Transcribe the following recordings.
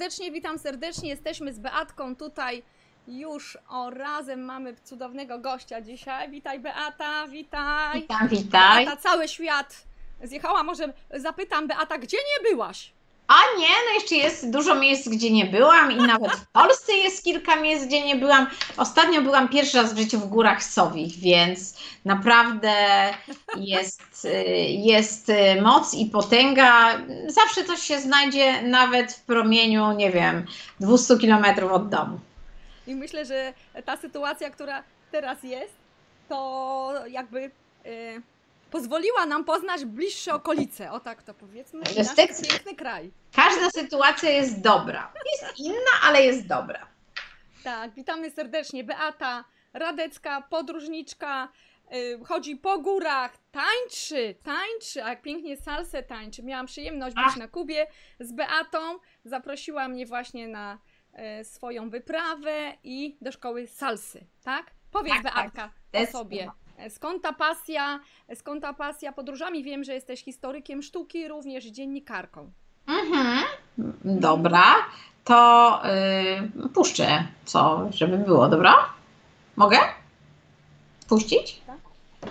Serdecznie, witam serdecznie. Jesteśmy z Beatką tutaj już o razem mamy cudownego gościa dzisiaj. Witaj Beata, witaj. Witam, witaj. Beata, cały świat zjechała. Może zapytam Beata, gdzie nie byłaś? A nie, no jeszcze jest dużo miejsc, gdzie nie byłam i nawet w Polsce jest kilka miejsc, gdzie nie byłam. Ostatnio byłam pierwszy raz w życiu w Górach Sowich, więc naprawdę jest, y, jest y, moc i potęga. Zawsze coś się znajdzie nawet w promieniu, nie wiem, 200 kilometrów od domu. I myślę, że ta sytuacja, która teraz jest, to jakby y, pozwoliła nam poznać bliższe okolice. O tak to powiedzmy. I nasz Niestety. piękny kraj. Każda sytuacja jest dobra. Jest inna, ale jest dobra. Tak, witamy serdecznie. Beata Radecka, podróżniczka, y, chodzi po górach, tańczy, tańczy, a jak pięknie salsę tańczy. Miałam przyjemność być Ach. na Kubie z Beatą. Zaprosiła mnie właśnie na y, swoją wyprawę i do szkoły salsy, tak? Powiedz Tak, tak. Beatka o sobie. Skąd ta pasja, skąd ta pasja podróżami? Wiem, że jesteś historykiem sztuki, również dziennikarką. Mhm. Dobra, to yy, puszczę, co, żeby było, dobra? Mogę? Puścić? Tak.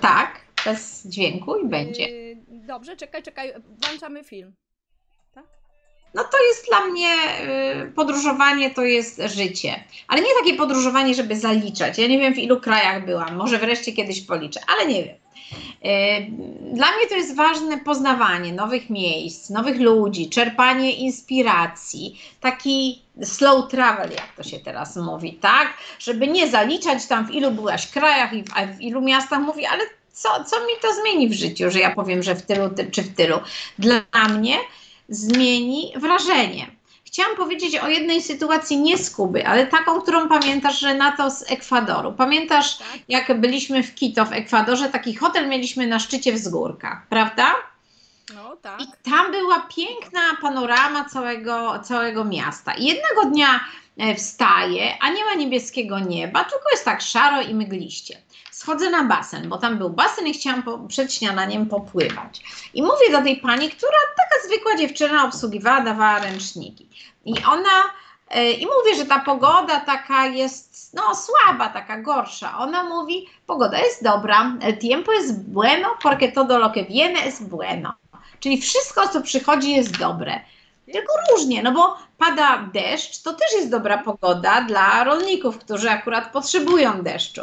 Tak, bez dźwięku i będzie. Y, Dobrze, czekaj, czekaj, włączamy film. No to jest dla mnie y, podróżowanie to jest życie. Ale nie takie podróżowanie, żeby zaliczać. Ja nie wiem w ilu krajach byłam, może wreszcie kiedyś policzę, ale nie wiem. Y, Dla mnie to jest ważne poznawanie nowych miejsc, nowych ludzi, czerpanie inspiracji, taki slow travel, jak to się teraz mówi, tak? Żeby nie zaliczać tam w ilu byłaś krajach i w, ilu miastach mówi, ale co, co mi to zmieni w życiu, że ja powiem, że w tylu ty, czy w tylu. Dla mnie zmieni wrażenie. Chciałam powiedzieć o jednej sytuacji nie z Kuby, ale taką, którą pamiętasz, że na to z Ekwadoru. Pamiętasz, Tak? jak byliśmy w Quito w Ekwadorze, taki hotel mieliśmy na szczycie wzgórka, prawda? No tak. I tam była piękna panorama całego, całego miasta. I jednego dnia e, wstaję, a nie ma niebieskiego nieba, tylko jest tak szaro i mgliście. Schodzę na basen, bo tam był basen i chciałam po, przed śniadaniem popływać. I mówię do tej pani, która taka zwykła dziewczyna obsługiwała, dawała ręczniki. I ona, e, i mówię, że ta pogoda taka jest, no słaba, taka gorsza. Ona mówi, pogoda jest dobra, el tiempo es bueno, porque todo lo que viene es bueno. Czyli wszystko, co przychodzi, jest dobre. Tylko różnie, no bo pada deszcz, to też jest dobra pogoda dla rolników, którzy akurat potrzebują deszczu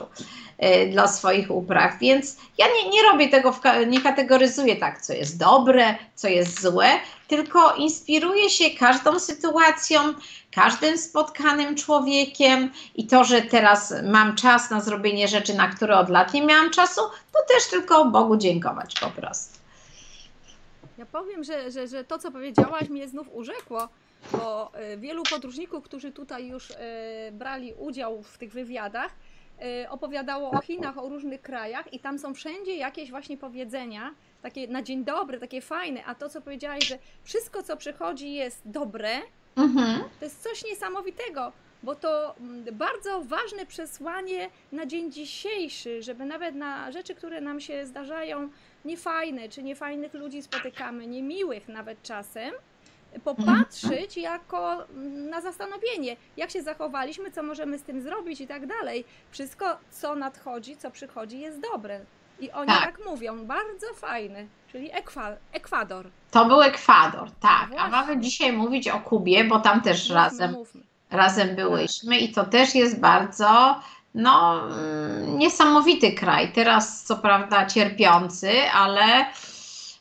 dla swoich upraw. Więc ja nie, nie robię tego, w, nie kategoryzuję tak, co jest dobre, co jest złe, tylko inspiruję się każdą sytuacją, każdym spotkanym człowiekiem i to, że teraz mam czas na zrobienie rzeczy, na które od lat nie miałam czasu, to też tylko Bogu dziękować po prostu. Ja powiem, że, że, że to, co powiedziałaś, mnie znów urzekło, bo e, wielu podróżników, którzy tutaj już e, brali udział w tych wywiadach, opowiadało o Chinach, o różnych krajach i tam są wszędzie jakieś właśnie powiedzenia, takie na dzień dobry, takie fajne, a to, co powiedziałaś, że wszystko, co przychodzi jest dobre, Mhm. to jest coś niesamowitego, bo to mm, bardzo ważne przesłanie na dzień dzisiejszy, żeby nawet na rzeczy, które nam się zdarzają niefajne, czy niefajnych ludzi spotykamy, niemiłych nawet czasem, popatrzeć jako na zastanowienie, jak się zachowaliśmy, co możemy z tym zrobić i tak dalej. Wszystko, co nadchodzi, co przychodzi, jest dobre. I oni Tak. tak, mówią, bardzo fajny, czyli Ekwa- Ekwador. To był Ekwador, tak. A mamy dzisiaj mówić o Kubie, bo tam też Mówmy, razem, mówmy. razem byłyśmy i to też jest bardzo no, mm, niesamowity kraj. Teraz co prawda cierpiący, ale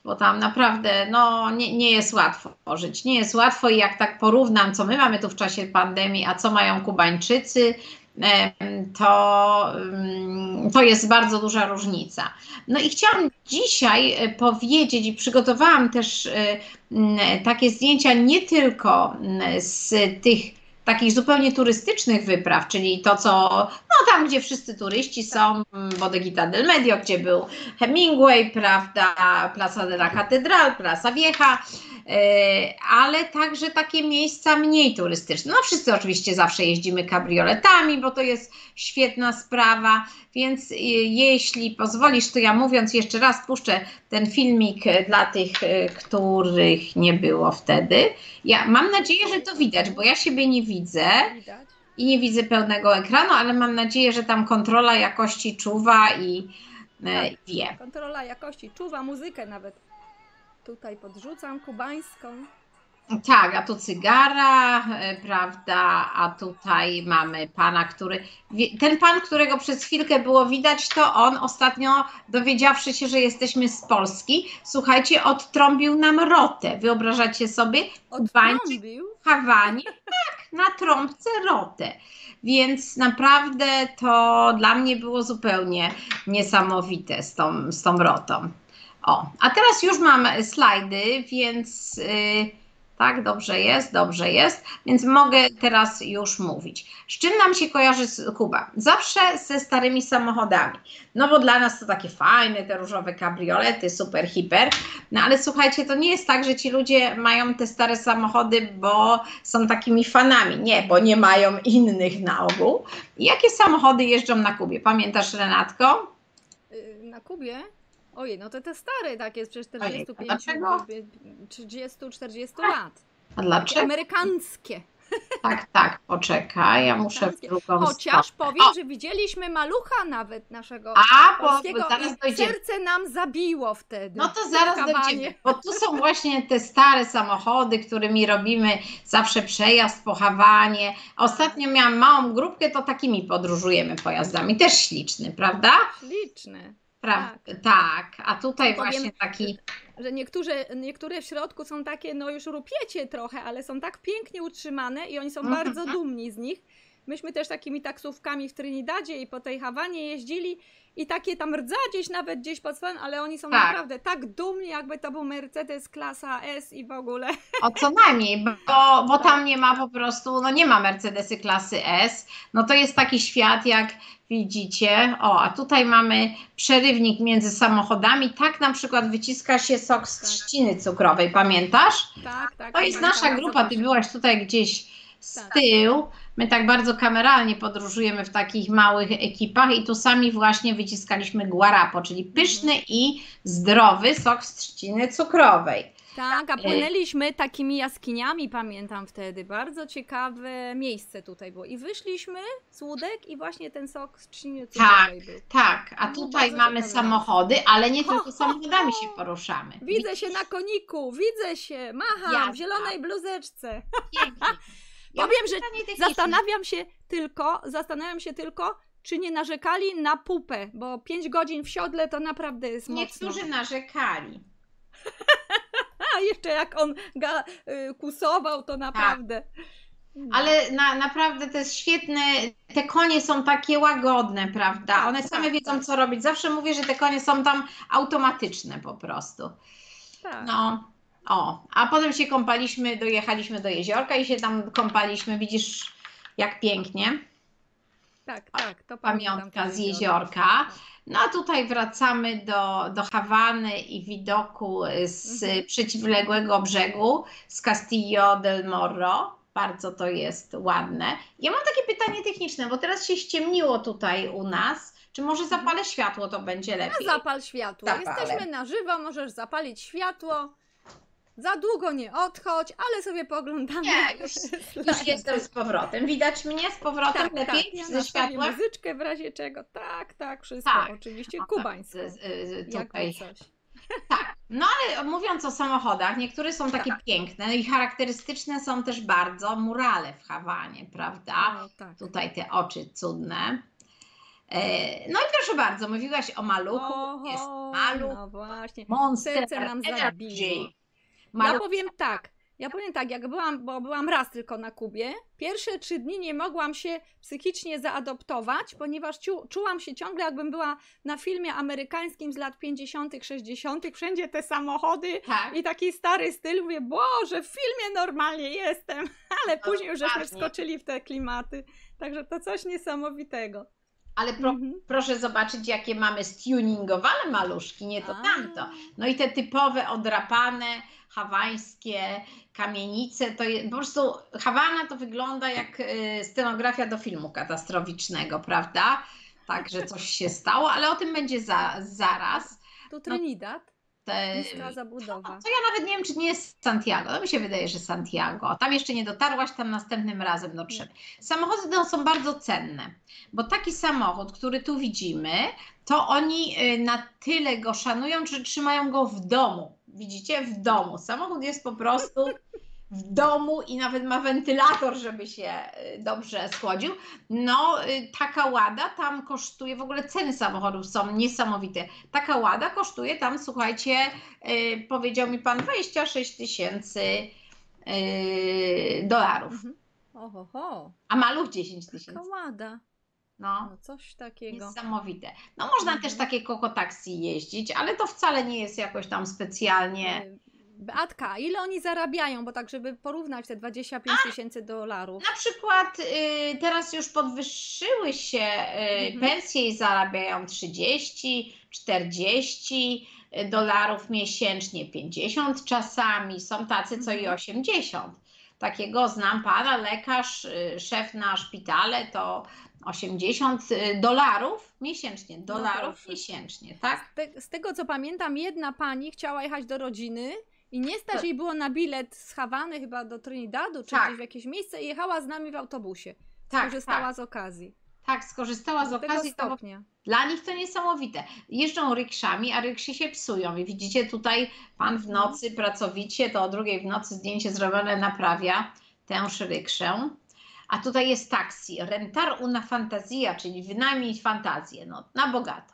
bo tam naprawdę no, nie, nie jest łatwo żyć. Nie jest łatwo i jak tak porównam, co my mamy tu w czasie pandemii, a co mają Kubańczycy, to, to jest bardzo duża różnica. No i chciałam dzisiaj e, powiedzieć i przygotowałam też e, takie zdjęcia nie tylko z tych takich zupełnie turystycznych wypraw, czyli to, co no tam, gdzie wszyscy turyści są, mm, Bodeguita del Medio, gdzie był Hemingway, prawda, Plaza de la Catedral, Plaza Vieja, ale także takie miejsca mniej turystyczne. No wszyscy oczywiście zawsze jeździmy kabrioletami, bo to jest świetna sprawa, więc jeśli pozwolisz, to ja mówiąc jeszcze raz puszczę ten filmik dla tych, których nie było wtedy. Ja mam nadzieję, że to widać, bo ja siebie nie widzę. I nie widzę pełnego ekranu, ale mam nadzieję, że tam kontrola jakości czuwa i e, tak, wie. Kontrola jakości czuwa, muzykę nawet tutaj podrzucam, kubańską. Tak, a tu cygara, e, prawda, a tutaj mamy pana, który, ten pan, którego przez chwilkę było widać, to on ostatnio dowiedziawszy się, że jesteśmy z Polski, słuchajcie, odtrąbił nam rotę. Wyobrażacie sobie? Odtrąbił? Hawanie, tak, na trąbce rotę. Więc naprawdę to dla mnie było zupełnie niesamowite z tą, z tą rotą. O, a teraz już mam slajdy, więc... Yy, tak, dobrze jest, dobrze jest, więc mogę teraz już mówić. Z czym nam się kojarzy Kuba? Zawsze ze starymi samochodami. No bo dla nas to takie fajne, te różowe kabriolety, super, hiper. No ale słuchajcie, to nie jest tak, że ci ludzie mają te stare samochody, bo są takimi fanami. Nie, bo nie mają innych na ogół. Jakie samochody jeżdżą na Kubie? Pamiętasz, Renatko? Y, na Kubie? Ojej, no to te stare takie sprzecież 45, 30, 40 lat. A dlaczego? Amerykańskie. Tak, tak, poczekaj, ja muszę w drugą Chociaż stronę. powiem, o. że widzieliśmy malucha nawet naszego A, bo, bo zaraz dojdziemy. serce nam zabiło wtedy. No to zaraz dojdziemy, bo tu są właśnie te stare samochody, którymi robimy zawsze przejazd, pochowanie. Ostatnio miałam małą grupkę, to takimi podróżujemy pojazdami, też śliczny, prawda? Śliczny. Prawda, tak. tak. A tutaj Powiem, właśnie taki. Że niektóre, niektóre w środku są takie, no już rupiecie trochę, ale są tak pięknie utrzymane i oni są mhm. bardzo dumni z nich. Myśmy też takimi taksówkami w Trinidadzie i po tej Hawanie jeździli i takie tam rdza gdzieś nawet gdzieś pod spodem, ale oni są tak. naprawdę tak dumni, jakby to był Mercedes klasa S i w ogóle. O co najmniej, bo, bo tam nie ma po prostu, no nie ma Mercedesy klasy S, no to jest taki świat jak widzicie, o, a tutaj mamy przerywnik między samochodami, tak na przykład wyciska się sok z tak. trzciny cukrowej, pamiętasz? Tak, tak. To jest nasza grupa, ty byłaś tutaj gdzieś z tak. tyłu, My tak bardzo kameralnie podróżujemy w takich małych ekipach i tu sami właśnie wyciskaliśmy guarapo, czyli pyszny i zdrowy sok z trzciny cukrowej. Tak, a e, płynęliśmy takimi jaskiniami, pamiętam wtedy. Bardzo ciekawe miejsce tutaj było. I wyszliśmy z łódek i właśnie ten sok z trzciny cukrowej tak, był. Tak, a no, tutaj mamy samochody, ale nie tylko samochodami się poruszamy. Widzę się na koniku, widzę się, macham w zielonej bluzeczce. Pięknie. Powiem, że zastanawiam się tylko, zastanawiam się tylko, czy nie narzekali na pupę, bo 5 godzin w siodle to naprawdę jest mocno. Niektórzy narzekali. A jeszcze jak on ga, y, kusował, to naprawdę. Tak. Ale na, naprawdę to jest świetne. Te konie są takie łagodne, prawda? Tak, One same tak, wiedzą, tak. co robić. Zawsze mówię, że te konie są tam automatyczne po prostu. Tak. No. O, a potem się kąpaliśmy, dojechaliśmy do jeziorka i się tam kąpaliśmy. Widzisz, jak pięknie. Tak, tak, to pamiątka z jeziorka. No a tutaj wracamy do, do Hawany i widoku z mhm. przeciwległego brzegu, z Castillo del Morro. Bardzo to jest ładne. Ja mam takie pytanie techniczne, bo teraz się ściemniło tutaj u nas. Czy może mhm. zapalę światło, to będzie lepiej? Zapal światło. Zapalę. Jesteśmy na żywo, możesz zapalić światło. Za długo nie odchodź, ale sobie poglądamy. Nie, już, już jestem z powrotem. Widać mnie z powrotem tak, lepiej tak. Ja ze światła? muzyczkę w razie czego. Tak, tak, wszystko tak. oczywiście kubańskie. Tutaj. coś. Tak, no ale mówiąc o samochodach, niektóre są takie tak. piękne i charakterystyczne są też bardzo murale w Hawanie, prawda? No, tak. Tutaj te oczy cudne. E, no i proszę bardzo, mówiłaś o maluchu. Oho, jest maluch. No właśnie. Monster Serce nam zabiło. Ja powiem tak, ja powiem tak, jak byłam, bo byłam raz tylko na Kubie, pierwsze trzy dni nie mogłam się psychicznie zaadoptować, ponieważ czu, czułam się ciągle, jakbym była na filmie amerykańskim z lat 50., 60., wszędzie te samochody tak. i taki stary styl. Mówię, Boże, w filmie normalnie jestem, ale no, później już żeśmy wskoczyli w te klimaty. Także to coś niesamowitego. Ale pro, Mhm. proszę zobaczyć, jakie mamy stuningowane maluszki, nie to A. tamto. No i te typowe, odrapane, hawańskie kamienice, to je, po prostu Hawana to wygląda jak y, scenografia do filmu katastroficznego, prawda? Tak, że coś się stało, ale o tym będzie za, zaraz. Tu Trinidad, Te, niska zabudowa. to ja nawet nie wiem, czy nie jest Santiago. No mi się wydaje, że Santiago. Tam jeszcze nie dotarłaś, tam następnym razem dotrzemy. Samochody te są bardzo cenne, bo taki samochód, który tu widzimy, to oni y, na tyle go szanują, że trzymają go w domu. Widzicie? W domu. Samochód jest po prostu w domu i nawet ma wentylator, żeby się y, dobrze schłodził. No, y, taka łada tam kosztuje, w ogóle ceny samochodów są niesamowite. Taka łada kosztuje tam, słuchajcie, y, powiedział mi pan 26 tysięcy dolarów, Mhm. Oho, ho, a maluch 10 tysięcy. kałada. No. No coś takiego. Niesamowite. No można Mhm. też takie kokotaksi jeździć, ale to wcale nie jest jakoś tam specjalnie. Y, Beatka, ile oni zarabiają? Bo tak, żeby porównać te 25 tysięcy dolarów. Na przykład y, teraz już podwyższyły się y, Mhm. pensje i zarabiają 30, 40 dolarów miesięcznie, 50 czasami. Są tacy, co i Mhm. 80. Takiego znam pana, lekarz, y, szef na szpitale to 80 dolarów miesięcznie. Dolarów No miesięcznie, tak? Te, z tego co pamiętam, jedna pani chciała jechać do rodziny i nie stać Tak. jej było na bilet z Hawany chyba do Trinidadu, czy Tak. gdzieś w jakieś miejsce i jechała z nami w autobusie. Tak, Skorzystała tak, z okazji. tak, skorzystała z tego okazji. To stopnia. Dla nich to niesamowite. Jeżdżą rykszami, a rykszy się psują. I widzicie tutaj, pan w nocy pracowicie, to o drugiej w nocy zdjęcie zrobione naprawia tęż rykszę. A tutaj jest taksi, rentar una fantazja, czyli wynajmij fantazję, no, na bogato.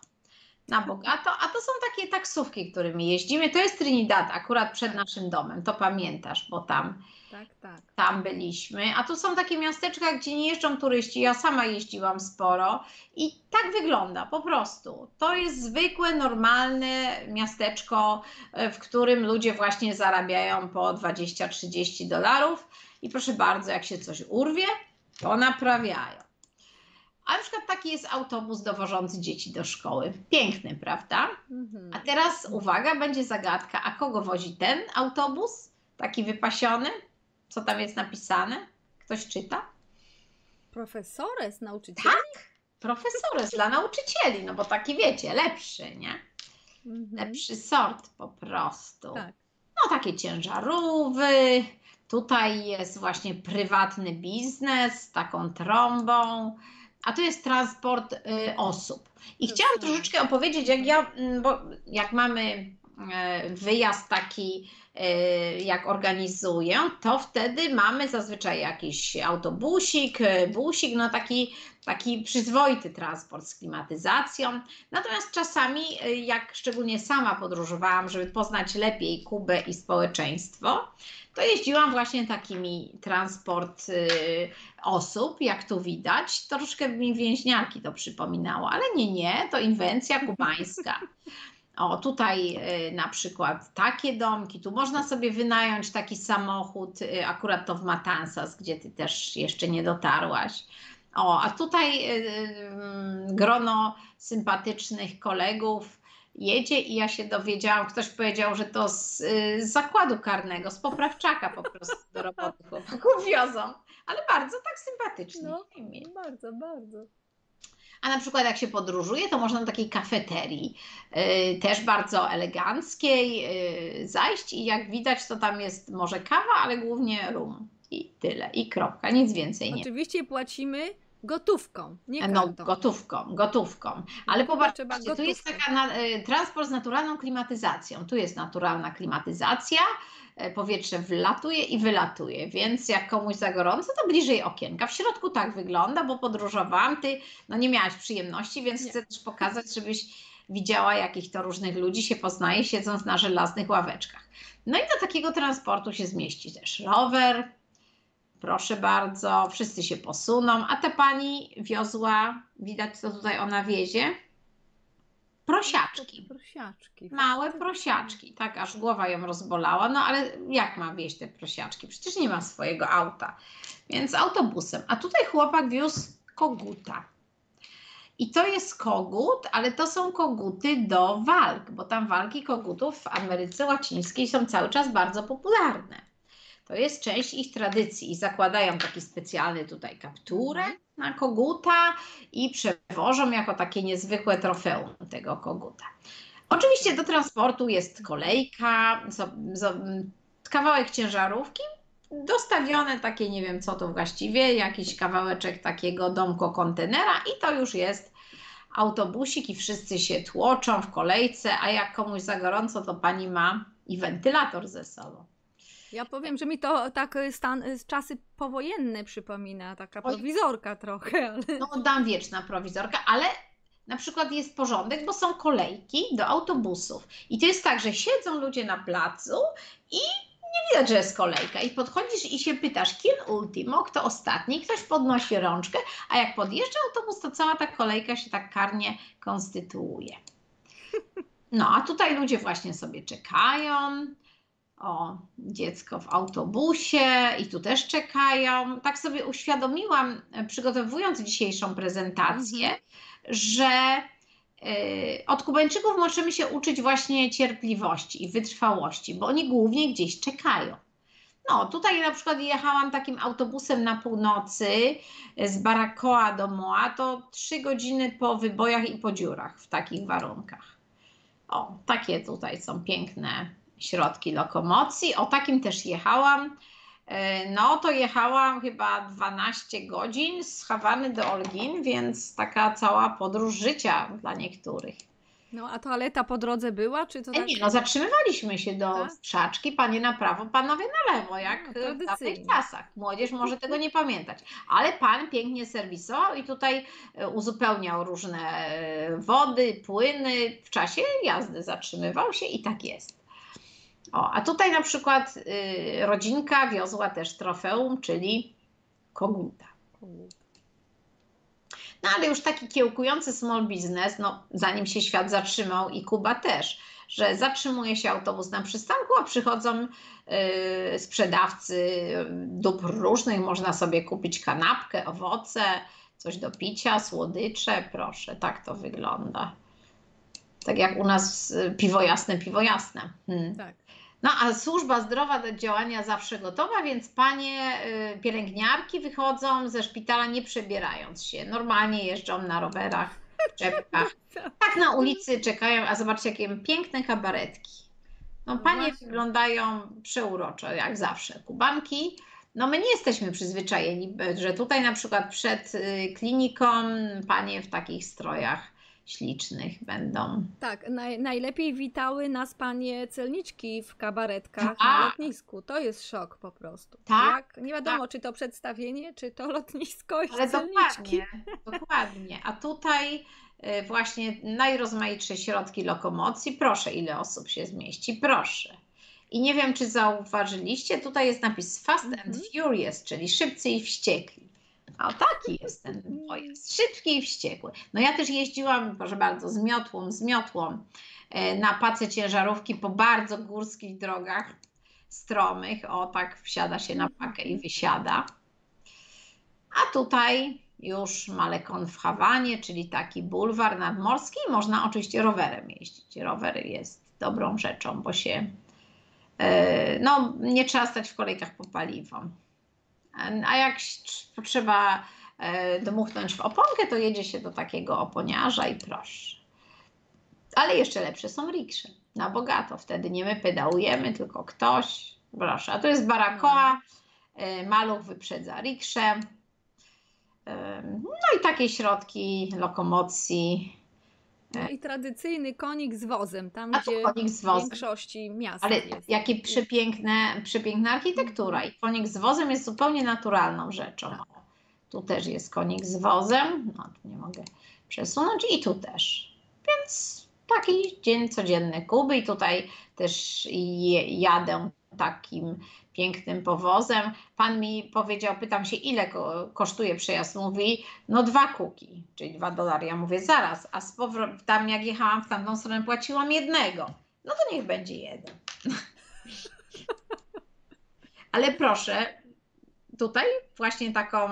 Na bogato, a to są takie taksówki, którymi jeździmy. To jest Trinidad, akurat przed naszym domem, to pamiętasz, bo tam Tak, tak. tam byliśmy, a tu są takie miasteczka, gdzie nie jeżdżą turyści. Ja sama jeździłam sporo i tak wygląda po prostu. To jest zwykłe, normalne miasteczko, e, w którym ludzie właśnie zarabiają po 20-30 dolarów i proszę bardzo, jak się coś urwie, to naprawiają. A na przykład taki jest autobus dowożący dzieci do szkoły. Piękny, prawda? Mhm. A teraz uwaga, będzie zagadka. A kogo wozi ten autobus? Taki wypasiony? Co tam jest napisane? Ktoś czyta? Profesores, nauczyciel? Tak, profesores dla nauczycieli, no bo taki wiecie, lepszy, nie? Mhm. Lepszy sort po prostu. Tak. No takie ciężarówy. Tutaj jest właśnie prywatny biznes z taką trąbą. A tu jest transport y, osób. I chciałam troszeczkę opowiedzieć, jak ja, mm, bo jak mamy wyjazd taki, e, jak organizuję, to wtedy mamy zazwyczaj jakiś autobusik, e, busik, no taki, taki przyzwoity transport z klimatyzacją. Natomiast czasami, e, jak szczególnie sama podróżowałam, żeby poznać lepiej Kubę i społeczeństwo, to jeździłam właśnie takimi transport osób, jak tu widać. Troszkę mi więźniarki to przypominało, ale nie, nie, to inwencja kubańska. O, tutaj y, na przykład takie domki, tu można sobie wynająć taki samochód, y, akurat to w Matanzas, gdzie ty też jeszcze nie dotarłaś. O, a tutaj y, grono sympatycznych kolegów jedzie i ja się dowiedziałam, ktoś powiedział, że to z, z zakładu karnego, z poprawczaka po prostu do roboty chłopaków wiozą, ale bardzo tak sympatycznie. No. Bardzo, bardzo. A na przykład jak się podróżuje, to można do takiej kafeterii, y, też bardzo eleganckiej, y, zajść i jak widać, to tam jest może kawa, ale głównie rum. I tyle, i kropka, nic więcej nie. Oczywiście płacimy gotówką, nie No, kartą. gotówką, gotówką. Ale popatrzcie, tu jest taka na, y, transport z naturalną klimatyzacją. Tu jest naturalna klimatyzacja, powietrze wlatuje i wylatuje, więc jak komuś za gorąco, to bliżej okienka. W środku tak wygląda, bo podróżowałam, ty no nie miałaś przyjemności, więc Nie. chcę też pokazać, żebyś widziała, jakich to różnych ludzi się poznaje, siedząc na żelaznych ławeczkach. No i do takiego transportu się zmieści też rower, Proszę bardzo, wszyscy się posuną, a ta pani wiozła, widać co tutaj ona wiezie, prosiaczki. Prosiaczki. Małe prosiaczki, tak aż głowa ją rozbolała, no ale jak ma wieść te prosiaczki? Przecież nie ma swojego auta, więc autobusem. A tutaj chłopak wiózł koguta. I to jest kogut, ale to są koguty do walk, bo tam walki kogutów w Ameryce Łacińskiej są cały czas bardzo popularne. To jest część ich tradycji i zakładają taki specjalny tutaj kapturę na koguta i przewożą jako takie niezwykłe trofeum tego koguta. Oczywiście do transportu jest kolejka, kawałek ciężarówki, dostawione takie, nie wiem co to właściwie, jakiś kawałeczek takiego domko kontenera i to już jest autobusik i wszyscy się tłoczą w kolejce, a jak komuś za gorąco, to pani ma i wentylator ze sobą. Ja powiem, że mi to tak stan, czasy powojenne przypomina, taka prowizorka trochę. Ale... No dam wieczna prowizorka, ale na przykład jest porządek, bo są kolejki do autobusów. I to jest tak, że siedzą ludzie na placu i nie widać, że jest kolejka. I podchodzisz i się pytasz, kim ultimo, kto ostatni, ktoś podnosi rączkę, a jak podjeżdża autobus, to cała ta kolejka się tak karnie konstytuuje. No, a tutaj ludzie właśnie sobie czekają. O, dziecko w autobusie i tu też czekają. Tak sobie uświadomiłam, przygotowując dzisiejszą prezentację, mhm. że Y, od Kubańczyków możemy się uczyć właśnie cierpliwości i wytrwałości, bo oni głównie gdzieś czekają. No, tutaj na przykład jechałam takim autobusem na północy z Barakoa do Moa, to trzy godziny po wybojach i po dziurach w takich warunkach. O, takie tutaj są piękne środki lokomocji. O takim też jechałam E, no to jechałam chyba 12 godzin z Hawany do Olgin, więc taka cała podróż życia dla niektórych. No a toaleta po drodze była, czy to e, tak? Nie, no zatrzymywaliśmy się do tak? sprzaczki, panie na prawo, panowie na lewo, jak no, w dawnych czasach. Młodzież może tego nie pamiętać. Ale pan pięknie serwisował i tutaj e, uzupełniał różne wody, płyny. W czasie jazdy zatrzymywał się i tak jest. O, a tutaj na przykład y, rodzinka wiozła też trofeum, czyli koguta. No ale już taki kiełkujący small business, no zanim się świat zatrzymał i Kuba też, że zatrzymuje się autobus na przystanku, a przychodzą y, sprzedawcy dóbr różnych, można sobie kupić kanapkę, owoce, coś do picia, słodycze, proszę, tak to wygląda. Tak jak u nas y, piwo jasne, piwo jasne. Hmm. Tak. No a służba zdrowa do działania zawsze gotowa, więc panie y, pielęgniarki wychodzą ze szpitala nie przebierając się. Normalnie jeżdżą na rowerach, w czepkach. Tak na ulicy czekają, a zobaczcie jakie piękne kabaretki. No panie wyglądają przeuroczo, jak zawsze. Kubanki. No my nie jesteśmy przyzwyczajeni, że tutaj na przykład przed y, kliniką panie w takich strojach ślicznych będą. Tak, naj, najlepiej witały nas panie celniczki w kabaretkach tak. na lotnisku. To jest szok po prostu. Tak. Jak, nie wiadomo, tak. czy to przedstawienie, czy to lotnisko i Ale celniczki. dokładnie, dokładnie. A tutaj y, właśnie najrozmaitsze środki lokomocji. Proszę, ile osób się zmieści? Proszę. I nie wiem, czy zauważyliście, tutaj jest napis Fast and mhm. Furious, czyli szybcy i wściekli. O, taki jest ten pojazd. Szybki i wściekły. No ja też jeździłam, proszę bardzo, z miotłą, z miotłą e, na pace ciężarówki po bardzo górskich drogach stromych. O, tak wsiada się na pakę i wysiada. A tutaj już Malekon w Hawanie, czyli taki bulwar nadmorski. Można oczywiście rowerem jeździć. Rower jest dobrą rzeczą, bo się e, no, nie trzeba stać w kolejkach po paliwo. A jak trzeba e, dmuchnąć w oponkę, to jedzie się do takiego oponiarza i proszę. Ale jeszcze lepsze są riksze. Na bogato. Wtedy nie my pedałujemy, tylko ktoś. Proszę. A tu jest barakoa. E, maluch wyprzedza rikszę. E, no i takie środki lokomocji no i tradycyjny konik z wozem, tam A gdzie konik z wozem. w większości miast Ale jest. jakie przepiękne, przepiękna architektura i konik z wozem jest zupełnie naturalną rzeczą. Tak. Tu też jest konik z wozem, no tu nie mogę przesunąć i tu też. Więc taki dzień codzienny Kuby i tutaj też jadę takim pięknym powozem. Pan mi powiedział, pytam się, ile kosztuje przejazd. Mówi, no dwa kuki, czyli dwa dolary. Ja mówię, zaraz, a z powrotem, jak jechałam w tamtą stronę, płaciłam jednego. No to niech będzie jeden. Ale proszę, tutaj właśnie taką,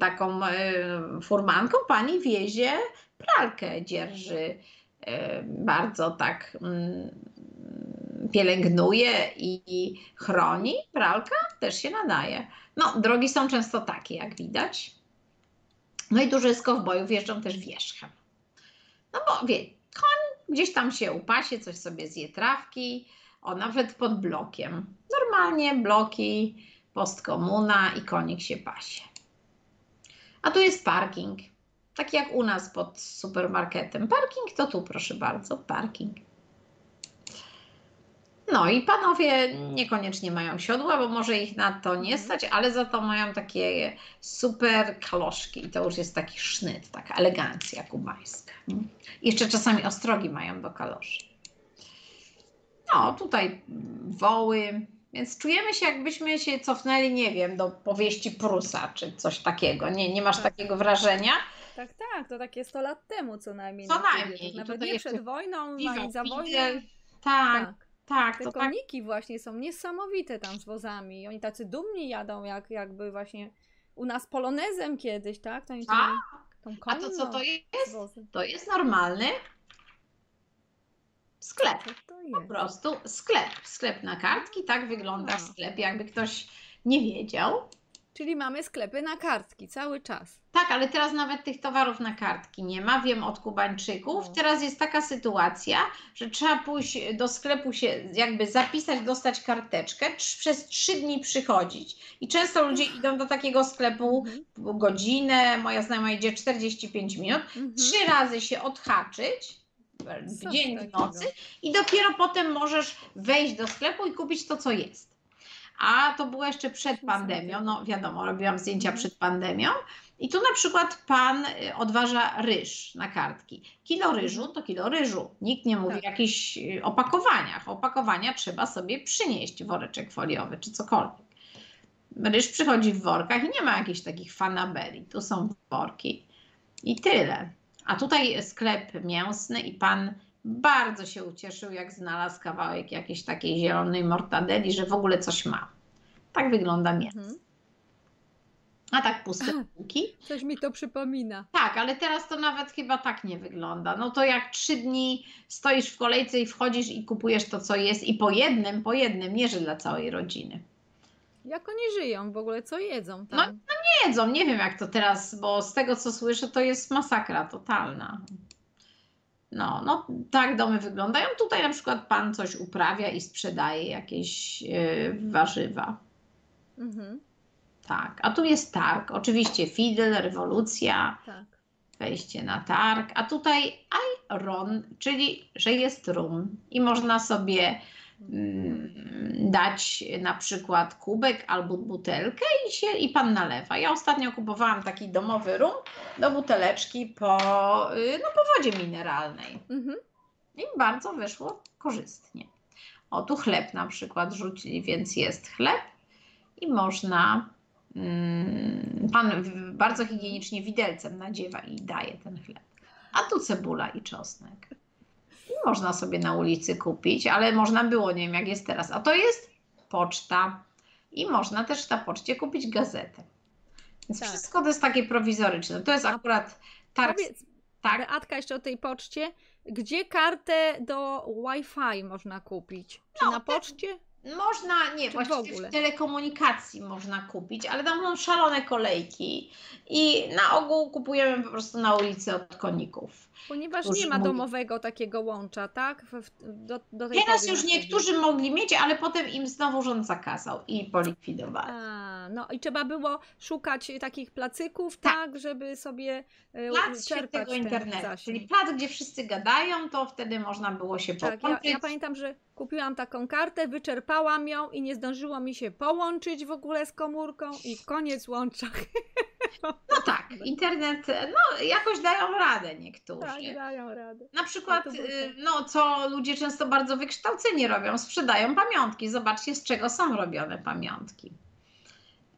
taką e, furmanką pani wiezie pralkę, dzierży e, bardzo tak mm, pielęgnuje i chroni. Pralka też się nadaje. No, drogi są często takie, jak widać. No i dużo z kowbojów jeżdżą też wierzchem. No bo wie, koń gdzieś tam się upasie, coś sobie zje trawki, o nawet pod blokiem. Normalnie bloki, postkomuna i konik się pasie. A tu jest parking. Tak jak u nas pod supermarketem. Parking to tu, proszę bardzo, parking. No i panowie niekoniecznie mają siodła, bo może ich na to nie Mhm. stać, ale za to mają takie super kaloszki i to już jest taki sznyt, taka elegancja kubańska. Mm. Jeszcze czasami ostrogi mają do kaloszy. No, tutaj mm, woły, więc czujemy się jakbyśmy się cofnęli, nie wiem, do powieści Prusa czy coś takiego. Nie, nie masz Tak. takiego wrażenia? Tak, tak, to takie 100 lat temu co najmniej. Co wpływie. najmniej. Nawet nie jeszcze przed wojną, ani za wojną. Tak, Tak. Tak, Te to tak. koniki właśnie są niesamowite tam z wozami. Oni tacy dumni jadą, jak jakby właśnie u nas polonezem kiedyś, tak? To tą, Tak. tą A to co to jest? To jest normalny sklep. Po prostu sklep. Sklep na kartki, tak wygląda A. sklep, jakby ktoś nie wiedział. Czyli mamy sklepy na kartki cały czas. Tak, ale teraz nawet tych towarów na kartki nie ma. Wiem od Kubańczyków. No. Teraz jest taka sytuacja, że trzeba pójść do sklepu się jakby zapisać, dostać karteczkę, przez trzy dni przychodzić. I często ludzie idą do takiego sklepu Mhm. godzinę, moja znajoma idzie 45 minut, Mhm. trzy razy się odhaczyć w dzień, w nocy i dopiero potem możesz wejść do sklepu i kupić to, co jest. A to było jeszcze przed pandemią, no wiadomo, robiłam zdjęcia Mhm. przed pandemią i tu na przykład pan y, odważa ryż na kartki. Kilo ryżu to kilo ryżu. Nikt nie mówi Tak. o jakichś y, opakowaniach. Opakowania trzeba sobie przynieść, woreczek foliowy czy cokolwiek. Ryż przychodzi w workach i nie ma jakichś takich fanaberii. Tu są worki i tyle. A tutaj sklep mięsny i pan bardzo się ucieszył, jak znalazł kawałek jakiejś takiej zielonej mortadeli, że w ogóle coś ma. Tak wygląda mięso. Mhm. A tak puste Aha. półki. Coś mi to przypomina. Tak, ale teraz to nawet chyba tak nie wygląda. No to jak trzy dni stoisz w kolejce i wchodzisz i kupujesz to, co jest i po jednym, po jednym, nie że dla całej rodziny. Jak oni żyją w ogóle, co jedzą No, tam? Nie jedzą, nie wiem jak to teraz, bo z tego co słyszę, to jest masakra totalna. No, no tak domy wyglądają. Tutaj na przykład pan coś uprawia i sprzedaje jakieś yy, warzywa. Mhm. Tak, a tu jest targ. Oczywiście Fidel, rewolucja, Tak. wejście na targ, a tutaj aj ron, czyli że jest rum i można sobie dać na przykład kubek albo butelkę i, się, i pan nalewa. Ja ostatnio kupowałam taki domowy rum do buteleczki po, y, no, po wodzie mineralnej Mhm. i bardzo wyszło korzystnie. O, tu chleb na przykład rzucili, więc jest chleb i można. Mm, pan bardzo higienicznie widelcem nadziewa i daje ten chleb. A tu cebula i czosnek. Można sobie na ulicy kupić, ale można było, nie wiem jak jest teraz. A to jest poczta. I można też na poczcie kupić gazetę. Więc Tak. wszystko to jest takie prowizoryczne. To jest akurat targ. Powiedz, Tak, Beatka, jeszcze o tej poczcie. Gdzie kartę do Wi-Fi można kupić? Czy No, na poczcie? Można, nie, Czy w właściwie w, ogóle? telekomunikacji można kupić, ale tam są szalone kolejki i na ogół kupujemy po prostu na ulicy od koników. Ponieważ nie ma mówi- domowego takiego łącza, tak? W, w, do, do tej Teraz już niektórzy mogli mieć, ale potem im znowu rząd zakazał i polikwidowali. A, no i trzeba było szukać takich placyków, Tak. tak, żeby sobie e, Plac czerpać ten internetu, czyli plac, gdzie wszyscy gadają, to wtedy można było się Tak, ja, połączyć. ja pamiętam, że kupiłam taką kartę, wyczerpałam ją i nie zdążyło mi się połączyć w ogóle z komórką i koniec łącza. No tak, internet, no jakoś dają radę niektórzy. Tak, dają radę. Na przykład, No y, no, co ludzie często bardzo wykształceni robią, sprzedają pamiątki. Zobaczcie, z czego są robione pamiątki.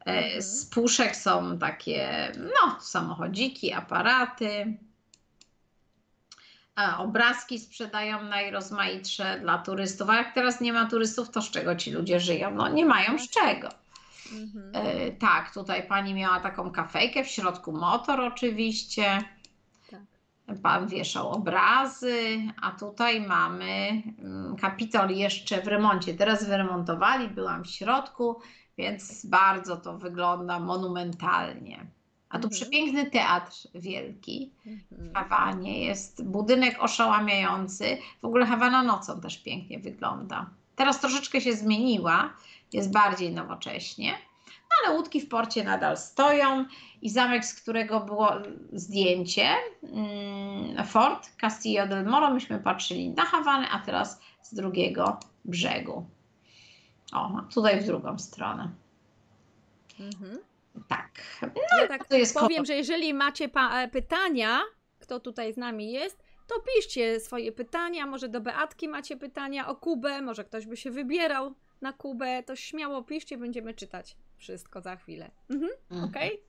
E, Mhm. Z puszek są takie, no, samochodziki, aparaty. A obrazki sprzedają najrozmaitsze dla turystów. A jak teraz nie ma turystów, to z czego ci ludzie żyją? No, nie mają z czego. Mhm. E, tak, tutaj pani miała taką kafejkę, w środku motor oczywiście. Tak. Pan wieszał obrazy, a tutaj mamy mm, kapitol jeszcze w remoncie. Teraz wyremontowali, byłam w środku, więc bardzo to wygląda monumentalnie. A tu Mhm. przepiękny teatr wielki w Mhm. Hawanie. Jest budynek oszałamiający. W ogóle Hawana nocą też pięknie wygląda. Teraz troszeczkę się zmieniła, jest bardziej nowocześnie, no ale łódki w porcie nadal stoją i zamek, z którego było zdjęcie, mm, Fort Castillo del Moro, myśmy patrzyli na Hawanę, a teraz z drugiego brzegu. O, tutaj w drugą stronę. Mhm. Tak. Ja tak To jest powiem, że jeżeli macie e, pytania, kto tutaj z nami jest, to piszcie swoje pytania. Może do Beatki macie pytania o Kubę, może ktoś by się wybierał na Kubę. To śmiało piszcie, będziemy czytać wszystko za chwilę. Mhm. Mhm. Okej?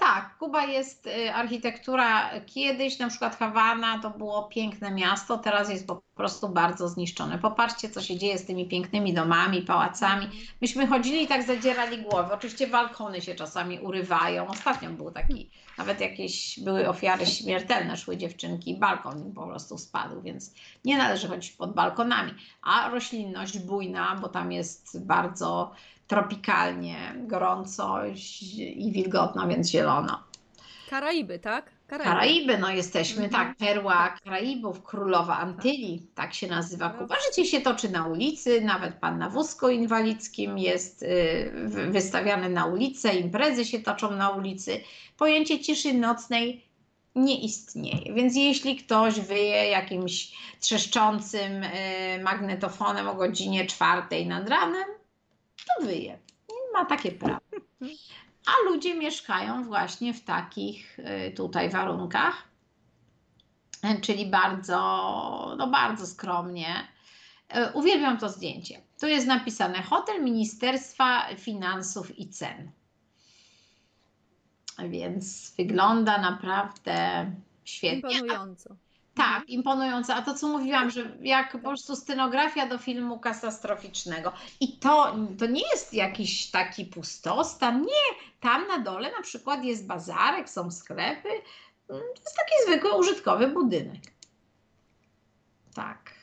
Tak, Kuba jest y, architektura kiedyś, na przykład Hawana to było piękne miasto, teraz jest po prostu bardzo zniszczone. Popatrzcie, co się dzieje z tymi pięknymi domami, pałacami. Myśmy chodzili i tak zadzierali głowy. Oczywiście balkony się czasami urywają. Ostatnio był taki, nawet jakieś były ofiary śmiertelne, szły dziewczynki, balkon im po prostu spadł, więc nie należy chodzić pod balkonami. A roślinność bujna, bo tam jest bardzo tropikalnie, gorąco i wilgotno, więc zielono. Karaiby, tak? Karaiby. Karaiby, no jesteśmy, Mhm. tak, perła Karaibów, królowa Antyli, tak się nazywa Tak. Kuba. Życie się toczy na ulicy, nawet pan na wózku inwalidzkim jest y, wy- wystawiany na ulicę, imprezy się toczą na ulicy. Pojęcie ciszy nocnej nie istnieje, więc jeśli ktoś wyje jakimś trzeszczącym y, magnetofonem o godzinie czwartej nad ranem, to wyje. Ma takie prawo. A ludzie mieszkają właśnie w takich y, tutaj warunkach, czyli bardzo, no bardzo skromnie. Y, Uwielbiam to zdjęcie. Tu jest napisane Hotel Ministerstwa Finansów i Cen. Więc wygląda naprawdę świetnie. Imponująco. Tak, imponujące. A to, co mówiłam, że jak po prostu scenografia do filmu katastroficznego. I to, to nie jest jakiś taki pustostan. Nie, tam na dole na przykład jest bazarek, są sklepy. Mm, To jest taki zwykły, użytkowy budynek. Tak.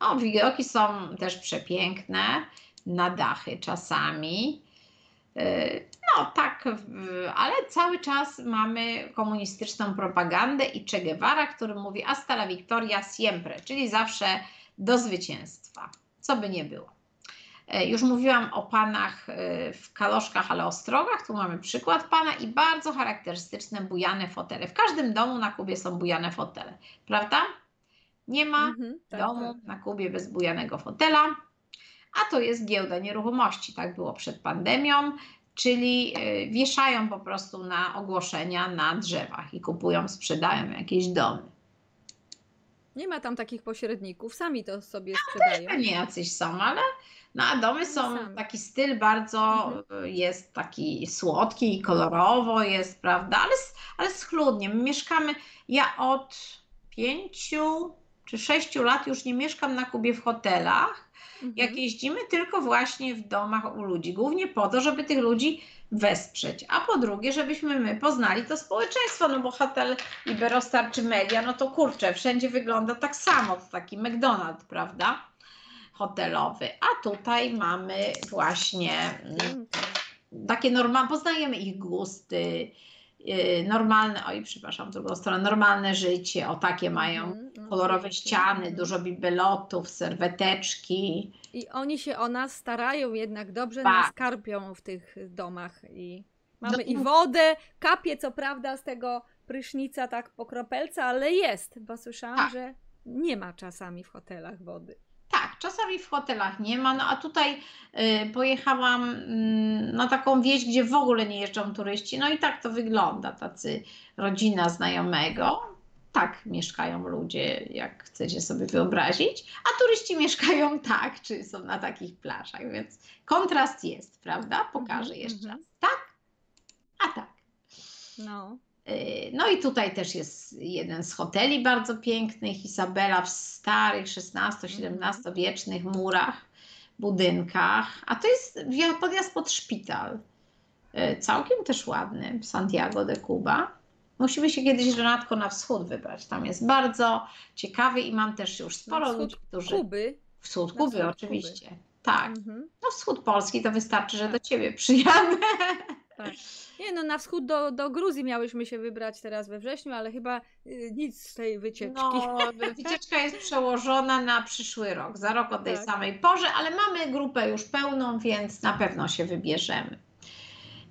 O, widoki są też przepiękne. Na dachy czasami. No tak, ale cały czas mamy komunistyczną propagandę i Che Guevara, który mówi hasta la victoria siempre, czyli zawsze do zwycięstwa, co by nie było. E, Już mówiłam o panach e, w kaloszkach, ale ostrogach. Tu mamy przykład pana i bardzo charakterystyczne bujane fotele. W każdym domu na Kubie są bujane fotele, prawda? Nie ma Mhm, tak, domu tak. na Kubie bez bujanego fotela, a to jest giełda nieruchomości. Tak było przed pandemią, czyli y, wieszają po prostu na ogłoszenia na drzewach i kupują, sprzedają jakieś domy. Nie ma tam takich pośredników, sami to sobie sprzedają. Pewnie jacyś są, ale no, a domy są Sami. taki styl bardzo y, jest taki słodki i kolorowo jest, prawda? Ale, ale schludnie. My mieszkamy, ja od pięciu czy sześciu lat już nie mieszkam na Kubie w hotelach. Mhm. jak jeździmy tylko właśnie w domach u ludzi, głównie po to, żeby tych ludzi wesprzeć, a po drugie, żebyśmy my poznali to społeczeństwo, no bo hotel Iberostar czy Media, no to kurczę, wszędzie wygląda tak samo, to taki McDonald's, prawda? Hotelowy, a tutaj mamy właśnie mm, takie normalne, poznajemy ich gusty, yy, normalne, oj przepraszam, drugą stronę, normalne życie, o takie mają Mhm, kolorowe ściany, dużo bibelotów, serweteczki. I oni się o nas starają jednak dobrze, Tak. nas karpią w tych domach i mamy No i wodę, kapie co prawda z tego prysznica tak po kropelce, ale jest, bo słyszałam, Tak. że nie ma czasami w hotelach wody. Tak, czasami w hotelach nie ma, no a tutaj y, pojechałam mm, na taką wieś, gdzie w ogóle nie jeżdżą turyści, no i tak to wygląda, tacy rodzina znajomego. Tak mieszkają ludzie, jak chcecie sobie wyobrazić, a turyści mieszkają tak, czy są na takich plażach, więc kontrast jest, prawda? Pokażę Mhm, jeszcze mhm. raz. Tak, a tak. No. Yy, No i tutaj też jest jeden z hoteli bardzo pięknych, Izabela w starych XVI-XVII wiecznych murach, budynkach, a to jest podjazd pod szpital. e, całkiem też ładny, Santiago de Cuba. Musimy się kiedyś, Renatko, na wschód wybrać. Tam jest bardzo ciekawy i mam też już sporo ludzi, którzy... Kuby. Wschód Kuby, wschód oczywiście. Tak. Mhm. No wschód Polski to wystarczy, że Tak. do ciebie przyjadę. Tak. Nie no, na wschód do, do Gruzji miałyśmy się wybrać teraz we wrześniu, ale chyba y, nic z tej wycieczki. No, wycieczka jest przełożona na przyszły rok, za rok o tej Tak. samej porze, ale mamy grupę już pełną, więc na pewno się wybierzemy.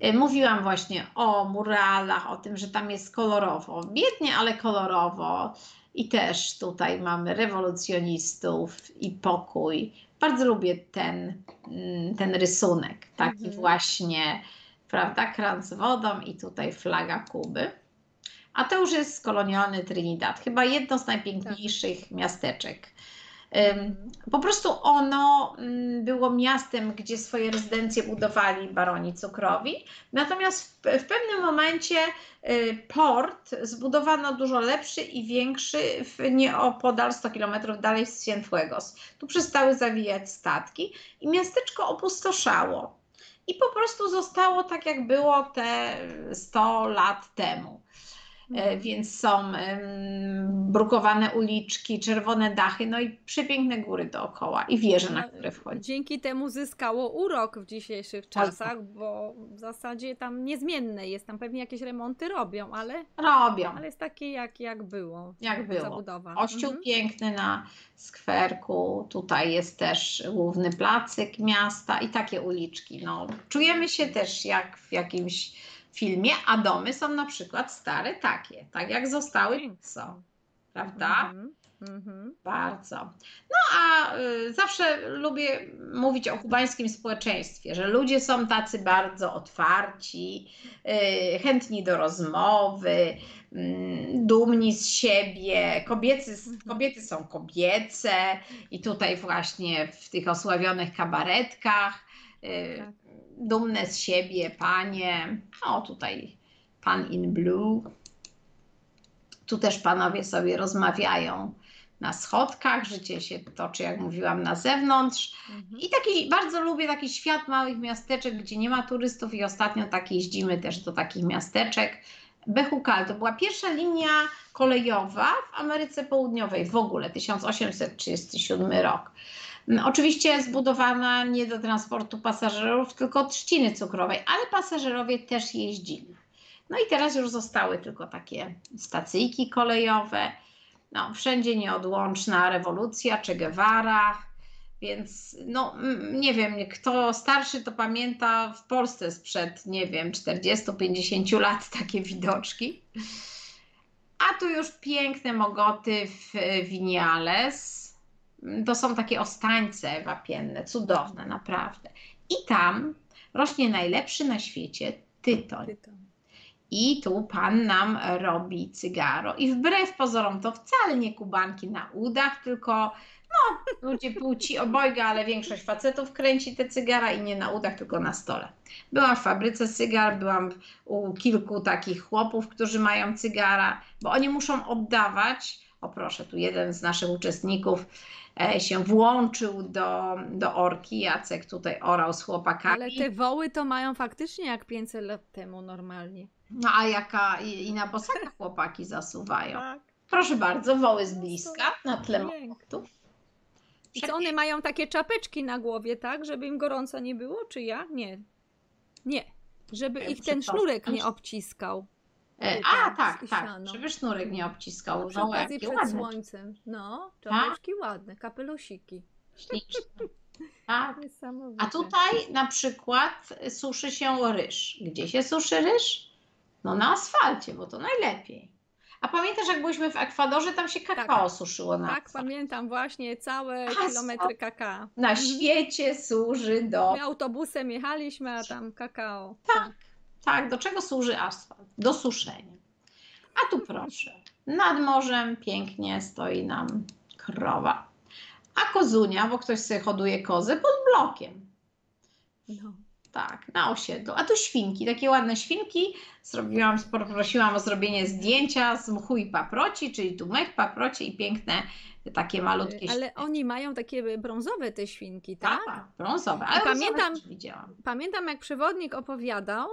Y, Mówiłam właśnie o muralach, o tym, że tam jest kolorowo. Biednie, ale kolorowo. I też tutaj mamy rewolucjonistów i pokój. Bardzo lubię ten, mm, ten rysunek, taki Mhm. właśnie, prawda, kran z wodą i tutaj flaga Kuby. A to już jest skolonialny Trinidad, chyba jedno z najpiękniejszych miasteczek. Mhm. Po prostu ono mm, było miastem, gdzie swoje rezydencje budowali baroni cukrowi. Natomiast w, w pewnym momencie y, port zbudowano dużo lepszy i większy w nieopodal 100 km dalej z Cienfuegos. Tu przestały zawijać statki i miasteczko opustoszało. I po prostu zostało tak, jak było te 100 lat temu. E, Mhm. Więc są brukowane uliczki, czerwone dachy, no i przepiękne góry dookoła i wieże, na które wchodzi. Dzięki temu zyskało urok w dzisiejszych czasach, bo w zasadzie tam niezmienne jest, tam pewnie jakieś remonty robią, ale, Robią, ale jest takie jak, jak było. jak było. Zabudowa. Kościół Mhm. piękny na skwerku, tutaj jest też główny placyk miasta i takie uliczki. No, czujemy się też jak w jakimś filmie, a domy są na przykład stare takie, tak jak zostały są. Prawda? Mhm. Mhm. Bardzo. No a y, zawsze lubię mówić o kubańskim społeczeństwie, że ludzie są tacy bardzo otwarci, y, chętni do rozmowy, mm, dumni z siebie. Kobiety, Mhm. kobiety są kobiece i tutaj właśnie w tych osławionych kabaretkach. y, Tak. Dumne z siebie panie. O, tutaj pan in blue. Tu też panowie sobie rozmawiają na schodkach, życie się toczy, jak mówiłam, na zewnątrz. Mhm. I taki, bardzo lubię taki świat małych miasteczek, gdzie nie ma turystów i ostatnio tak jeździmy też do takich miasteczek. Bechucal to była pierwsza linia kolejowa w Ameryce Południowej w ogóle, 1837 rok. Mm, Oczywiście zbudowana nie do transportu pasażerów, tylko trzciny cukrowej, ale pasażerowie też jeździli. No i teraz już zostały tylko takie stacyjki kolejowe. No, wszędzie nieodłączna rewolucja, Che Guevara, więc no nie wiem, kto starszy to pamięta w Polsce sprzed, nie wiem, 40-50 lat takie widoczki. A tu już piękne mogoty w Winiales. To są takie ostańce wapienne, cudowne, naprawdę. I tam rośnie najlepszy na świecie tytoń. Tytoń. I tu pan nam robi cygaro. I wbrew pozorom to wcale nie kubanki na udach, tylko no, ludzie płci obojga, ale większość facetów kręci te cygara i nie na udach, tylko na stole. Byłam w fabryce cygar, byłam u kilku takich chłopów, którzy mają cygara, bo oni muszą oddawać. O proszę, tu jeden z naszych uczestników się włączył do, do orki. Jacek tutaj orał z chłopakami. Ale te woły to mają faktycznie jak 500 lat temu normalnie. No a jaka i, i na bosakach chłopaki zasuwają. Tak. Proszę bardzo, woły z bliska na tle moktów. I co one mają takie czapeczki na głowie, tak? Żeby im gorąco nie było, czy ja? Nie. Nie. Żeby ich ten sznurek nie obciskał. E, a, tak, tak, siano. żeby sznurek nie obciskał. No, przy No, okazji przed ładne, słońcem. No, czapeczki ładne, kapelusiki. śliczne. Tak. A tutaj na przykład suszy się ryż. Gdzie się suszy ryż? No na asfalcie, bo to najlepiej. A pamiętasz, jak byliśmy w Ekwadorze, tam się kakao suszyło na Tak, pamiętam właśnie całe Asfalt. kilometry kakao. Na świecie służy do My autobusem jechaliśmy, a tam kakao. Tak, tak. Do czego służy asfalt? Do suszenia. A tu proszę. Nad morzem pięknie stoi nam krowa. A kozunia, bo ktoś sobie hoduje kozę pod blokiem. No. Tak, na osiedlu. A tu świnki, takie ładne świnki. Zrobiłam, poprosiłam o zrobienie zdjęcia z mchu i paproci, czyli tu mech, paprocie i piękne takie malutkie Ale oni mają takie brązowe te świnki, tak? Tak, brązowe. Ale pamiętam- widziałam. Pamiętam, jak przewodnik opowiadał,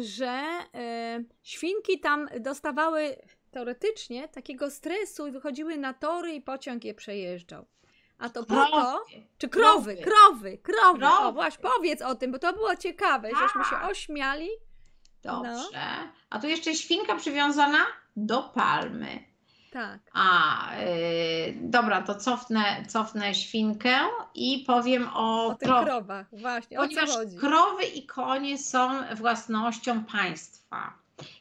że e, świnki tam dostawały teoretycznie takiego stresu i wychodziły na tory i pociąg je przejeżdżał. A to po to, czy krowy, Krowy. krowy, krowy. O Krowy. właśnie, powiedz o tym, bo to było ciekawe, żeśmy się Tak. ośmiali. Dobrze. A tu jeszcze świnka przywiązana do palmy. Tak. A, yy, dobra, to cofnę, cofnę świnkę i powiem o, O krowie. krowach, właśnie, o co Ponieważ chodzi? krowy i konie są własnością państwa.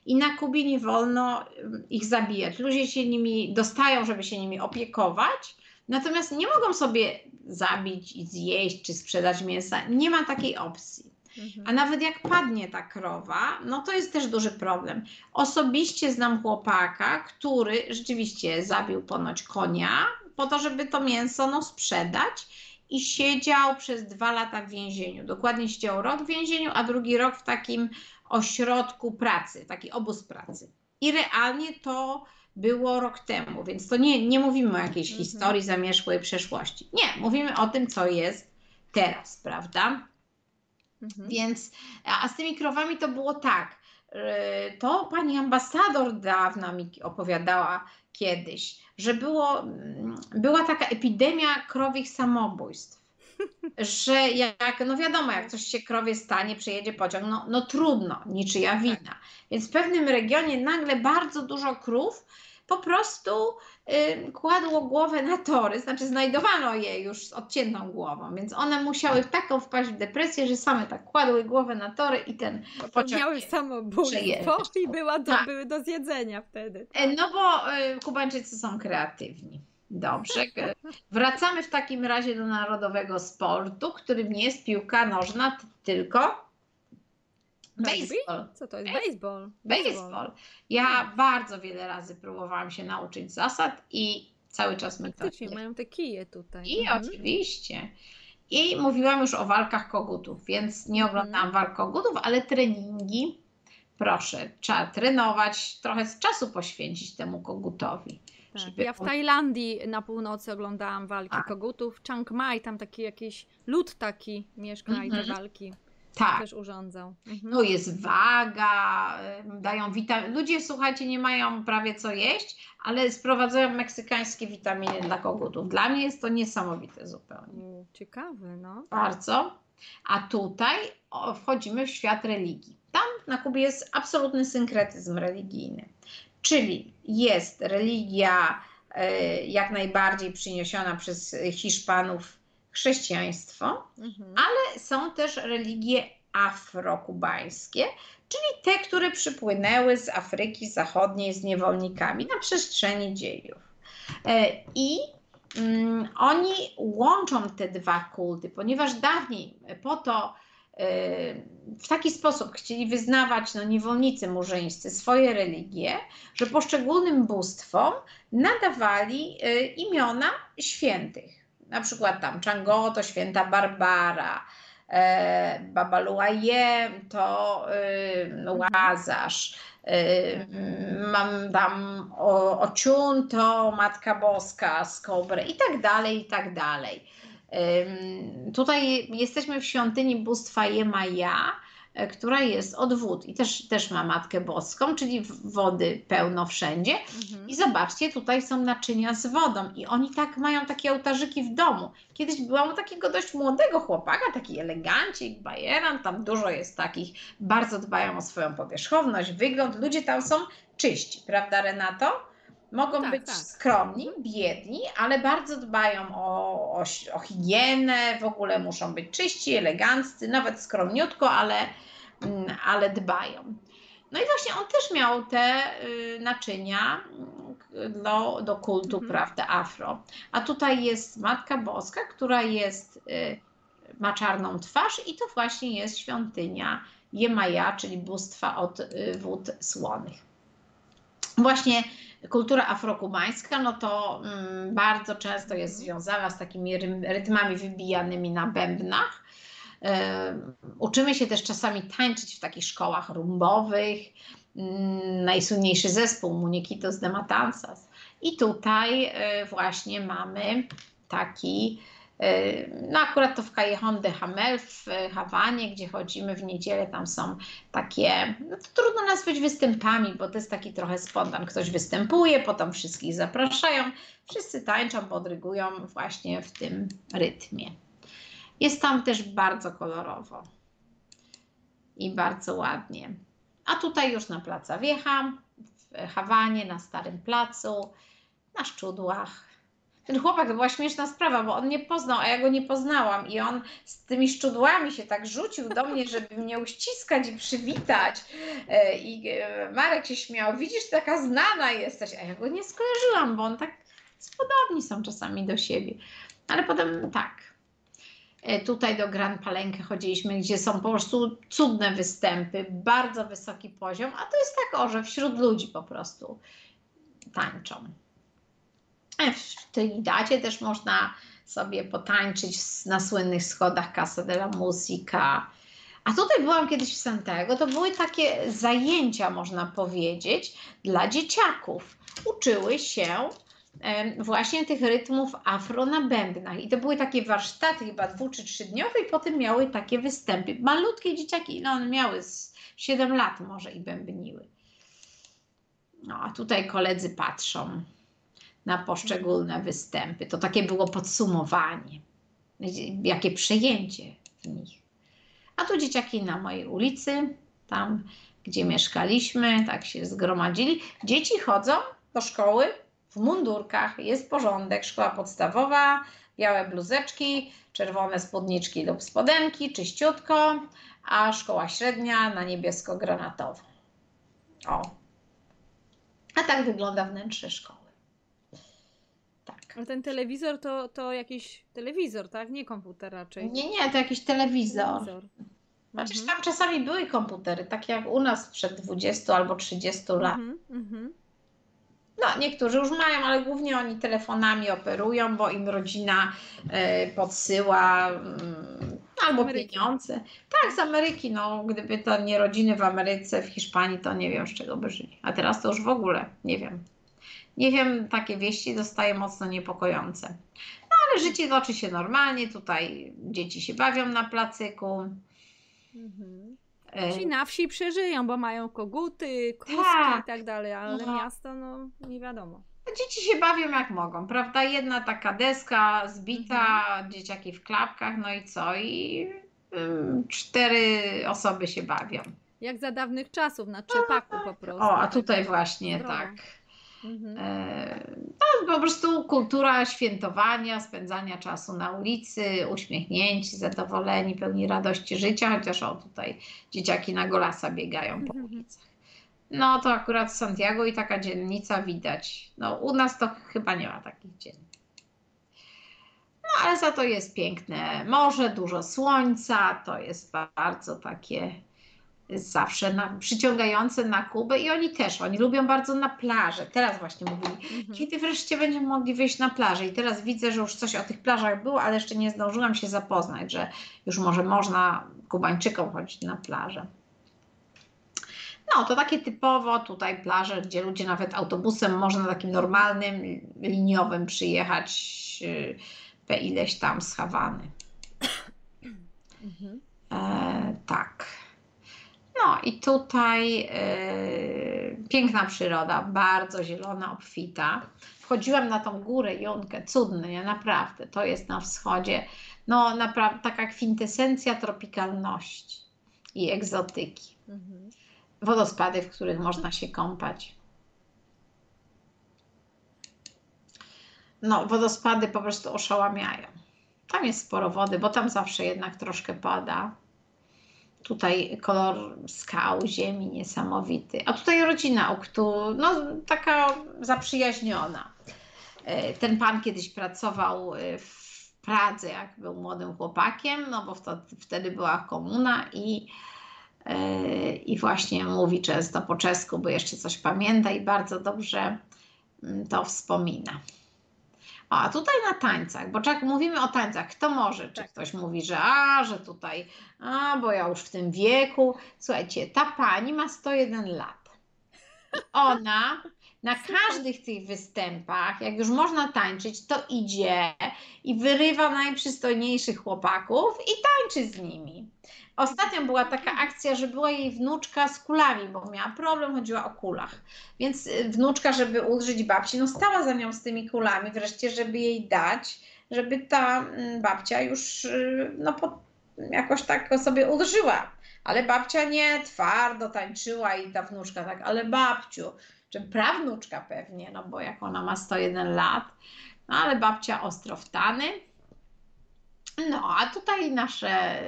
I na Kubie nie wolno ym, ich zabijać. Ludzie się nimi dostają, żeby się nimi opiekować, natomiast nie mogą sobie zabić i zjeść czy sprzedać mięsa. Nie ma takiej opcji. Mhm. A nawet jak padnie ta krowa, no to jest też duży problem. Osobiście znam chłopaka, który rzeczywiście zabił ponoć konia po to, żeby to mięso no, sprzedać i siedział przez dwa lata w więzieniu. Dokładnie siedział rok w więzieniu, a drugi rok w takim ośrodku pracy, taki obóz pracy. I realnie to było rok temu, więc to nie, nie mówimy o jakiejś Mhm. historii zamierzchłej przeszłości. Nie, mówimy o tym, co jest teraz, prawda? Mhm. Więc, a z tymi krowami to było tak. yy, To pani ambasador dawna mi opowiadała kiedyś, że było, mm, była taka epidemia krowich samobójstw. Że jak, no wiadomo, jak coś się krowie stanie, przejedzie pociąg, no, no trudno, niczyja wina. Więc w pewnym regionie nagle bardzo dużo krów po prostu y, kładło głowę na tory, znaczy znajdowano je już z odciętą głową, więc one musiały w taką wpaść w depresję, że same tak kładły głowę na tory i ten pociąg. Popełniały samobójstwo i była do, Tak. były do zjedzenia wtedy. E, No bo y, Kubańczycy są kreatywni. Dobrze. Wracamy w takim razie do narodowego sportu, którym nie jest piłka nożna, tylko? Baseball. Co to jest? Baseball. Baseball. Ja bardzo wiele razy próbowałam się nauczyć zasad i cały czas mi to mają te kije tutaj. I Mhm. oczywiście. I mówiłam już o walkach kogutów, więc nie Mhm. oglądałam walk kogutów, ale treningi, proszę, trzeba trenować, trochę z czasu poświęcić temu kogutowi. Tak. żeby Ja w Tajlandii na północy oglądałam walki Tak. kogutów. Chiang Mai, tam taki jakiś lud taki mieszka i te Mhm. walki Tak. też urządzał. Mhm. No jest waga, dają witaminy. Ludzie, słuchajcie, nie mają prawie co jeść, ale sprowadzają meksykańskie witaminy dla kogutów. Dla mnie jest to niesamowite zupełnie. U, Ciekawy, no. Bardzo. A tutaj wchodzimy w świat religii. Tam na Kubie jest absolutny synkretyzm religijny. Czyli jest religia e, jak najbardziej przyniesiona przez Hiszpanów chrześcijaństwo, Mhm. są też religie afrokubańskie, czyli te, które przypłynęły z Afryki Zachodniej z niewolnikami na przestrzeni dziejów. E, I mm, oni łączą te dwa kulty, ponieważ dawniej po to e, w taki sposób chcieli wyznawać no, niewolnicy murzyńscy swoje religie, że poszczególnym bóstwom nadawali e, imiona świętych. Na przykład tam Chango to święta Barbara, e, Babaluaje to e, Łazarz, e, mam tam o, Ociun to Matka Boska z Kobry i tak dalej, i tak dalej. Tutaj jesteśmy w świątyni bóstwa Jemaja, która jest od wód i też, też ma Matkę Boską, czyli wody pełno wszędzie. Mhm. I zobaczcie, tutaj są naczynia z wodą i oni tak mają takie ołtarzyki w domu. Kiedyś byłam u takiego dość młodego chłopaka, taki elegancik, bajeran, tam dużo jest takich, bardzo dbają o swoją powierzchowność, wygląd. Ludzie tam są czyści, prawda Renato? Mogą Tak, być tak. skromni, biedni, ale bardzo dbają o, o, o higienę, w ogóle muszą być czyści, eleganccy, nawet skromniutko, ale, mm, ale dbają. No i właśnie on też miał te y, naczynia mm, do, do kultu, Mhm. prawda, afro. A tutaj jest Matka Boska, która jest, y, ma czarną twarz i to właśnie jest świątynia Jemaja, czyli bóstwa od y, wód słonych. Właśnie kultura afrokubańska, no to mm, bardzo często jest związana z takimi rytmami wybijanymi na bębnach. Uczymy się też czasami tańczyć w takich szkołach rumbowych. Mm, Najsłynniejszy zespół Muñequitos de Matanzas. I tutaj e, właśnie mamy taki No akurat to w Callejon de Hamel w Hawanie, gdzie chodzimy w niedzielę, tam są takie, no to trudno nazwać występami, bo to jest taki trochę spontan. Ktoś występuje, potem wszystkich zapraszają, wszyscy tańczą, podrygują właśnie w tym rytmie. Jest tam też bardzo kolorowo i bardzo ładnie. A tutaj już na Placa Wiecha, w Hawanie, na Starym Placu, na Szczudłach. Ten chłopak to była śmieszna sprawa, bo on mnie poznał, a ja go nie poznałam. I on z tymi szczudłami się tak rzucił do mnie, żeby mnie uściskać i przywitać. E, I e, Marek się śmiał, widzisz, taka znana jesteś. A ja go nie skojarzyłam, bo on tak podobni są czasami do siebie. Ale potem tak, E, tutaj do Grand Palenque chodziliśmy, gdzie są po prostu cudne występy, bardzo wysoki poziom, a to jest tak, o, że wśród ludzi po prostu tańczą. W Trinidadzie też można sobie potańczyć na słynnych schodach Casa de la Musica. A tutaj byłam kiedyś w Santiago, to były takie zajęcia, można powiedzieć, dla dzieciaków. Uczyły się właśnie tych rytmów afro na bębnach. I to były takie warsztaty chyba dwu czy trzydniowe i potem miały takie występy. Malutkie dzieciaki, no one miały z 7 lat może i bębniły. No a tutaj koledzy patrzą na poszczególne występy. To takie było podsumowanie. Jakie przejęcie w nich. A tu dzieciaki na mojej ulicy, tam gdzie mieszkaliśmy, tak się zgromadzili. Dzieci chodzą do szkoły w mundurkach, jest porządek, szkoła podstawowa, białe bluzeczki, czerwone spódniczki lub spodenki, czyściutko, a szkoła średnia na niebiesko-granatowo. O. A tak wygląda wnętrze szkoły. Tak. A ten telewizor to, to jakiś telewizor, tak? Nie komputer raczej. Nie, nie, to jakiś telewizor. telewizor. Chociaż mhm. tam czasami były komputery, tak jak u nas przed 20 albo 30 lat. Mhm, mhm. No, niektórzy już mają, ale głównie oni telefonami operują, bo im rodzina y, podsyła y, albo pieniądze. Tak, z Ameryki. No, gdyby to nie rodziny w Ameryce, w Hiszpanii, to nie wiem, z czego by żyli. A teraz to już w ogóle nie wiem. Nie wiem, takie wieści dostaję mocno niepokojące. No, ale życie toczy się normalnie. Tutaj dzieci się bawią na placyku. Mhm. E, Ci na wsi przeżyją, bo mają koguty, kuski tak. i tak dalej, ale no. miasto, no nie wiadomo. Dzieci się bawią jak mogą, prawda? Jedna taka deska zbita, mhm. dzieciaki w klapkach, no i co? I cztery osoby się bawią. Jak za dawnych czasów, na czepaku po prostu. O, a tutaj właśnie, tak. Mhm. E, po prostu kultura świętowania, spędzania czasu na ulicy, uśmiechnięci, zadowoleni, pełni radości życia, chociaż o tutaj dzieciaki na golasa biegają po mhm. ulicach. No to akurat w Santiago i taka dzielnica widać. No u nas to chyba nie ma takich dzielnic. No ale za to jest piękne morze, dużo słońca, to jest bardzo takie zawsze na, przyciągające na Kubę i oni też, oni lubią bardzo na plażę. Teraz właśnie mówili, mhm. kiedy wreszcie będziemy mogli wyjść na plażę i teraz widzę, że już coś o tych plażach było, ale jeszcze nie zdążyłam się zapoznać, że już może można Kubańczykom chodzić na plażę. No, to takie typowo tutaj plaże, gdzie ludzie nawet autobusem można takim normalnym, liniowym przyjechać pe ileś tam z Hawany. Mhm. E, tak. No i tutaj yy, piękna przyroda, bardzo zielona, obfita. Wchodziłam na tą górę Junkę, cudny, nie? naprawdę, to jest na wschodzie. No naprawdę taka kwintesencja tropikalności i egzotyki. Mhm. Wodospady, w których można się kąpać. No, wodospady po prostu oszałamiają. Tam jest sporo wody, bo tam zawsze jednak troszkę pada. Tutaj kolor skał, ziemi niesamowity. A tutaj rodzina, o no taka zaprzyjaźniona. E, ten pan kiedyś pracował e, w Pradze, jak był młodym chłopakiem, no bo wtedy była komuna i, e, i właśnie mówi często po czesku, bo jeszcze coś pamięta i bardzo dobrze mm, to wspomina. A tutaj na tańcach, bo jak mówimy o tańcach, kto może? Czy tak. ktoś mówi, że a, że tutaj, a, bo ja już w tym wieku. Słuchajcie, ta pani ma 101 lat. Ona Na każdych tych występach, jak już można tańczyć, to idzie i wyrywa najprzystojniejszych chłopaków i tańczy z nimi. Ostatnio była taka akcja, że była jej wnuczka z kulami, bo miała problem, chodziła o kulach. Więc y, wnuczka, żeby ulżyć babci, no stała za nią z tymi kulami, wreszcie, żeby jej dać, żeby ta mm, babcia już y, no, po, jakoś tak sobie ulżyła. Ale babcia nie twardo tańczyła i ta wnuczka tak, ale babciu, czy prawnuczka pewnie, no bo jak ona ma 101 lat, no ale babcia ostro wtany. No, a tutaj nasze,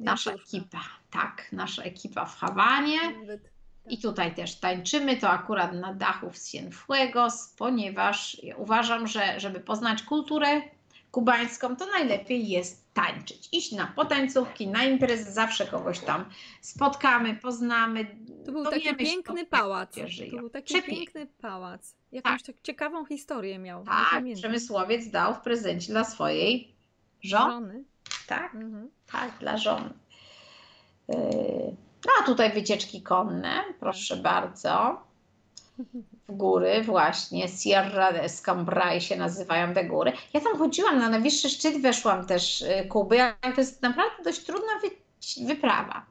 nasza ekipa, tak, nasza ekipa w Hawanie. Nawet. I tutaj też tańczymy, to akurat na dachu w Cienfuegos, ponieważ ja uważam, że żeby poznać kulturę kubańską, to najlepiej jest tańczyć. Iść na potańcówki, na imprezy, zawsze kogoś tam spotkamy, poznamy. To był taki piękny pałac. To był taki Przepiękny. piękny pałac. Jakąś tak ciekawą historię miał. Tak, przemysłowiec dał w prezencie dla swojej żony. Żony. Tak, Mhm. tak, dla żony. No a tutaj wycieczki konne, proszę bardzo. w góry właśnie, Sierra Escambray się nazywają te góry. Ja tam chodziłam, na najwyższy szczyt weszłam też y, Kuby, ale to jest naprawdę dość trudna wy, wyprawa.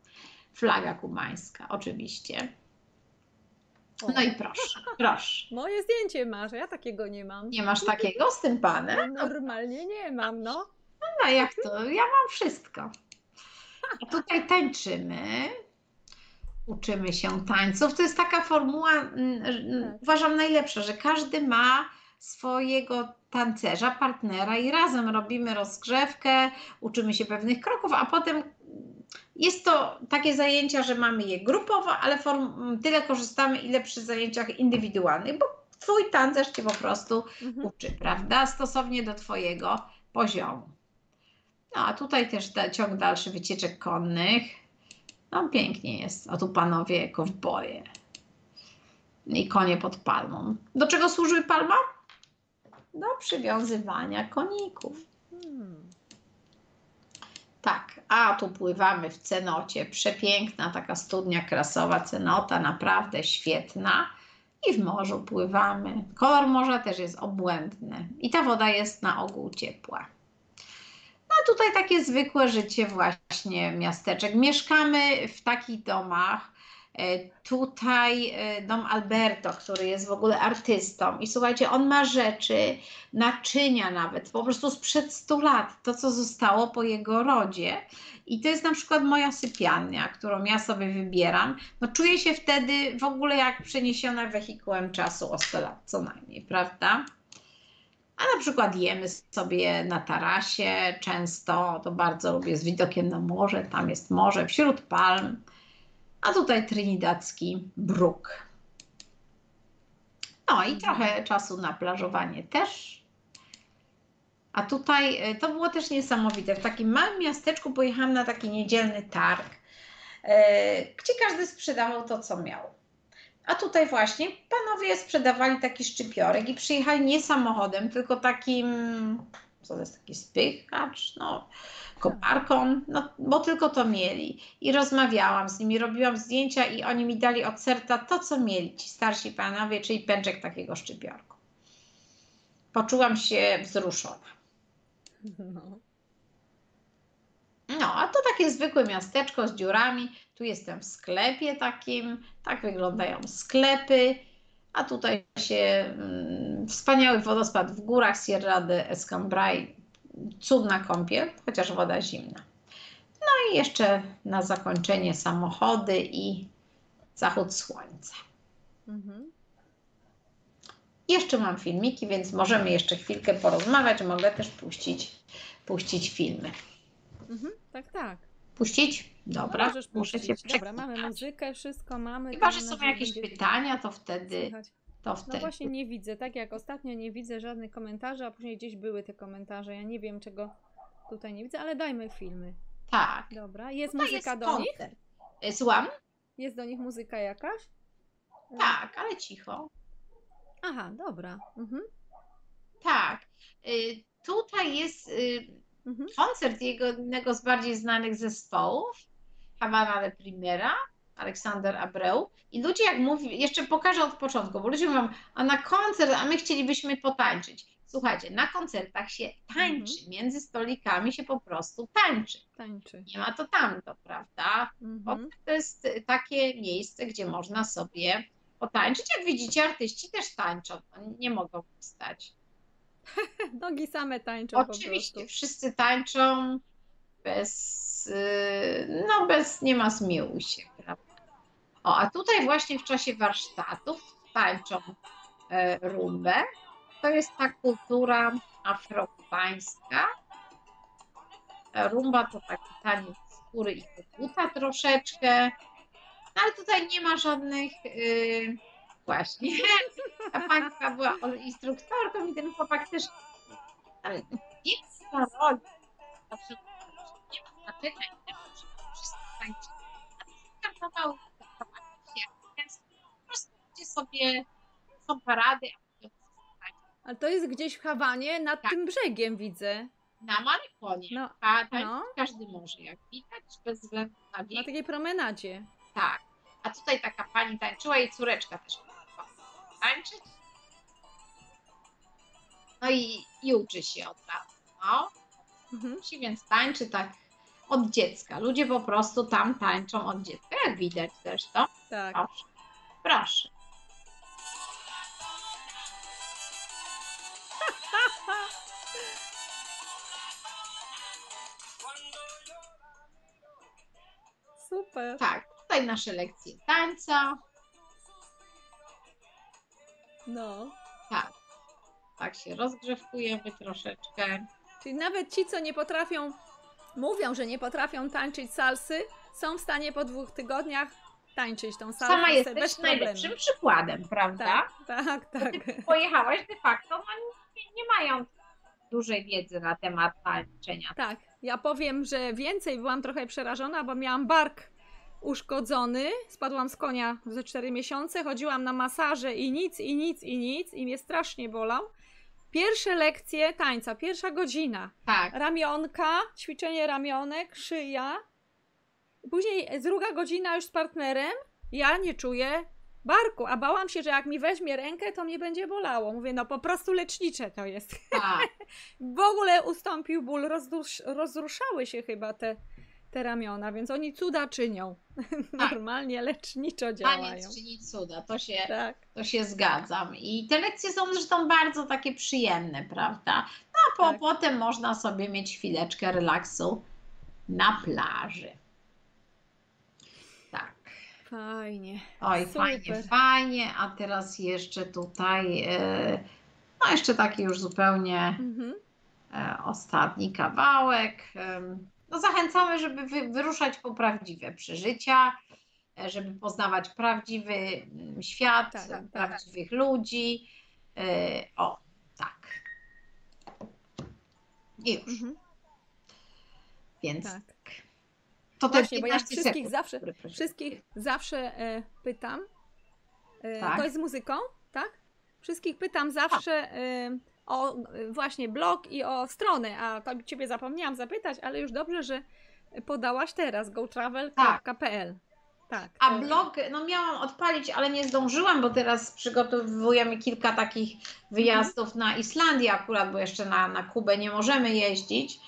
Flaga kubańska, oczywiście. No i proszę, proszę. Moje zdjęcie masz, ja takiego nie mam. Nie masz takiego z tym panem? Normalnie nie mam, no. No jak to? Ja mam wszystko. A tutaj tańczymy. Uczymy się tańców. To jest taka formuła, mm, mm, Tak. uważam, najlepsza, że każdy ma swojego tancerza, partnera i razem robimy rozgrzewkę, uczymy się pewnych kroków, a potem jest to takie zajęcia, że mamy je grupowo, ale form, tyle korzystamy, ile przy zajęciach indywidualnych, bo twój tancerz cię po prostu Mhm. uczy, prawda? Stosownie do Twojego poziomu. No a tutaj też da, ciąg dalszy wycieczek konnych. No pięknie jest. A tu panowie kowboje. I konie pod palmą. Do czego służy palma? Do przywiązywania koników. Hmm. Tak, a tu pływamy w cenocie. Przepiękna taka studnia krasowa cenota, naprawdę świetna. I w morzu pływamy. Kolor morza też jest obłędny. I ta woda jest na ogół ciepła. No a tutaj takie zwykłe życie właśnie miasteczek. Mieszkamy w takich domach. E, Tutaj e, dom Alberto, który jest w ogóle artystą i słuchajcie, on ma rzeczy, naczynia nawet, po prostu sprzed 100 lat, to co zostało po jego rodzie. I to jest na przykład moja sypialnia, którą ja sobie wybieram. No czuję się wtedy w ogóle jak przeniesiona wehikułem czasu o 100 lat co najmniej, prawda? A na przykład jemy sobie na tarasie, często to bardzo lubię z widokiem na morze, tam jest morze wśród palm, a tutaj trinidadzki bruk. No i trochę czasu na plażowanie też. A tutaj y, to było też niesamowite. W takim małym miasteczku pojechałam na taki niedzielny targ, y, gdzie każdy sprzedawał to, co miał. A tutaj właśnie panowie sprzedawali taki szczypiorek i przyjechali nie samochodem, tylko takim, co to jest taki spychacz, no, koparką, no, bo tylko to mieli. I rozmawiałam z nimi, robiłam zdjęcia i oni mi dali od serca to, co mieli ci starsi panowie, czyli pęczek takiego szczypiorku. Poczułam się wzruszona. No. No, a to takie zwykłe miasteczko z dziurami. Tu jestem w sklepie takim, tak wyglądają sklepy. A tutaj się mm, wspaniały wodospad w górach Sierra de Escambray. Cudna kąpiel, chociaż woda zimna. No i jeszcze na zakończenie samochody i zachód słońca. Mhm. Jeszcze mam filmiki, więc możemy jeszcze chwilkę porozmawiać. Mogę też puścić, puścić filmy. Mhm. Tak, tak. Puścić? Dobra, no, możesz muszę puścić. się Dobra, mamy muzykę, wszystko mamy. Chyba, że są jakieś będzie pytania, to wtedy, to No wtedy. właśnie nie widzę, tak jak ostatnio nie widzę żadnych komentarzy, a później gdzieś były te komentarze. Ja nie wiem czego tutaj nie widzę, ale dajmy filmy. Tak. Dobra, jest To muzyka jest do nich? koncert. E, Słucham? Jest do nich muzyka jakaś? E, Tak, ale cicho. Aha, dobra. Mhm. Tak. Y, Tutaj jest Mhm. koncert jego, jednego z bardziej znanych zespołów, Havana de Primera. Aleksander Abreu. I ludzie jak mówi, jeszcze pokażę od początku, bo ludzie mówią, a na koncert, a my chcielibyśmy potańczyć. Słuchajcie, na koncertach się tańczy, Mhm. między stolikami się po prostu tańczy. Tańczy. Nie ma to tamto, prawda? Mhm. To jest takie miejsce, gdzie można sobie potańczyć. Jak widzicie, artyści też tańczą, no, nie mogą wstać. Nogi same tańczą Oczywiście, wszyscy tańczą bez, y, no bez, nie ma zmiłuj się, prawda? O, a tutaj właśnie w czasie warsztatów tańczą e, rumbę. To jest ta kultura afrokubańska. E, Rumba to taki taniec skóry i koguta troszeczkę. No ale tutaj nie ma żadnych, y, właśnie, ta pani która była instruktorką i ten chłopak też, ale nie ma roli. Zawsze nie ma że wszyscy tańczą. A to jest karnawał, się, więc po prostu ludzie sobie, są parady. Ale to jest gdzieś w Hawanie, nad Tak. tym brzegiem widzę. Na Marykonie, No, a tańczyć no. każdy może, jak widać, bez względu na na wiek. takiej promenadzie. Tak. A tutaj taka pani tańczyła i córeczka też mogła tańczyć. No i, i uczy się od razu. No. Mhm. Musi więc tańczy tak od dziecka. Ludzie po prostu tam tańczą od dziecka, jak widać zresztą. Tak. Proszę. Proszę. Super. Tak, tutaj nasze lekcje tańca. No. Tak. Tak się rozgrzewkujemy troszeczkę. Czyli nawet ci, co nie potrafią, mówią, że nie potrafią tańczyć salsy, są w stanie po dwóch tygodniach tańczyć tą salsę Sama bez jesteś problemu. najlepszym przykładem, prawda? Tak, tak, tak. Ty pojechałaś de facto, no nie, nie mają dużej wiedzy na temat tańczenia. Tak, ja powiem, że więcej byłam trochę przerażona, bo miałam bark uszkodzony, spadłam z konia ze 4 miesiące, chodziłam na masaże i nic, i nic, i nic, i mnie strasznie bolał. Pierwsze lekcje tańca, pierwsza godzina, Tak, ramionka, ćwiczenie ramionek, szyja. Później druga godzina już z partnerem, ja nie czuję barku, a bałam się, że jak mi weźmie rękę, to mnie będzie bolało. Mówię, no po prostu lecznicze to jest. tak. W ogóle ustąpił ból, rozrusz, rozruszały się chyba te, te ramiona, więc oni cuda czynią. Normalnie leczniczo działają. Taniec czyni cuda, to się, Tak, to się zgadzam. I te lekcje są zresztą bardzo takie przyjemne, prawda? No a po, Tak. potem można sobie mieć chwileczkę relaksu na plaży. Tak. fajnie. Oj, Super. fajnie, fajnie. A teraz jeszcze tutaj, e, no jeszcze taki już zupełnie Mhm. e, ostatni kawałek. No zachęcamy, żeby wy, wyruszać po prawdziwe przeżycia, e, żeby poznawać prawdziwy mm, świat, Tak, e, tak. prawdziwych ludzi. E, O, tak. I już, Mhm. więc Tak. to te Właśnie, bo ja 15 wszystkich sekund, zawsze, wszystkich zawsze e, pytam. E, Tak. To jest z muzyką, tak? Wszystkich pytam zawsze e, o e, właśnie blog i o stronę, a ciebie zapomniałam zapytać, ale już dobrze, że podałaś teraz gotravel.pl. Tak. A to- blog, no miałam odpalić, ale nie zdążyłam, bo teraz przygotowujemy kilka takich wyjazdów na Islandię akurat, bo jeszcze na, na Kubę nie możemy jeździć.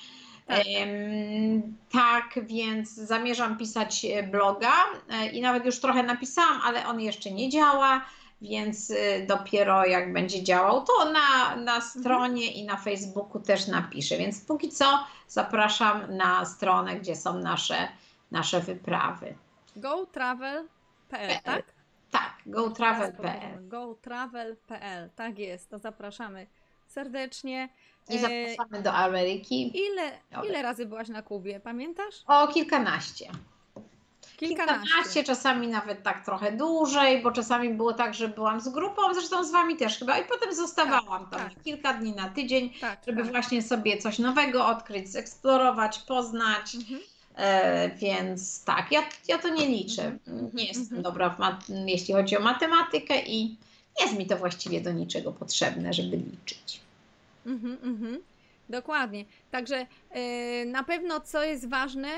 Tak. Em, tak, więc zamierzam pisać e, bloga e, i nawet już trochę napisałam, ale on jeszcze nie działa, więc e, dopiero jak będzie działał, to na, na stronie i na Facebooku też napiszę. Więc póki co zapraszam na stronę, gdzie są nasze, nasze wyprawy. gotravel.pl, tak? Tak, gotravel.pl. gotravel.pl, tak jest, to zapraszamy serdecznie. I E, zapraszamy do Ameryki Ile, ile razy byłaś na Kubie, pamiętasz? o kilkanaście. Kilkanaście. czasami nawet tak trochę dłużej, bo czasami było tak, że byłam z grupą, zresztą z wami też chyba, i potem zostawałam tam tak. kilka dni na tydzień, Tak, żeby tak. właśnie sobie coś nowego odkryć, zeksplorować, poznać. Mhm. E, więc tak, ja, ja to nie liczę. Mhm, Nie jestem mhm. dobra, jeśli chodzi o matematykę i nie jest mi to właściwie do niczego potrzebne, żeby liczyć. Mhm, mhm. Dokładnie. Także e, na pewno co jest ważne,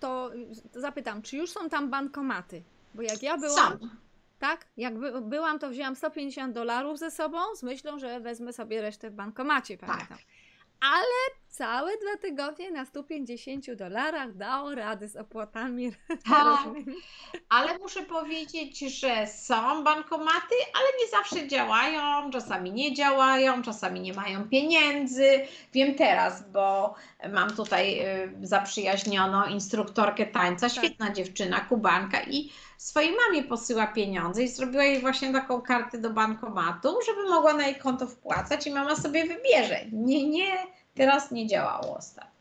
to, zapytam, czy już są tam bankomaty? Bo jak ja byłam, Są. tak, jak by, byłam, to wzięłam 150 dolarów ze sobą z myślą, że wezmę sobie resztę w bankomacie, pamiętam. Tak. Ale całe dwa tygodnie na 150 dolarach dało rady z opłatami Tak. Ale muszę powiedzieć, że są bankomaty, ale nie zawsze działają, czasami nie działają, czasami nie mają pieniędzy. Wiem teraz, bo mam tutaj y, zaprzyjaźnioną instruktorkę tańca, Tak. świetna dziewczyna, kubanka i swojej mamie posyła pieniądze i zrobiła jej właśnie taką kartę do bankomatu, żeby mogła na jej konto wpłacać i mama sobie wybierze. Nie, nie, teraz nie działało ostatnio.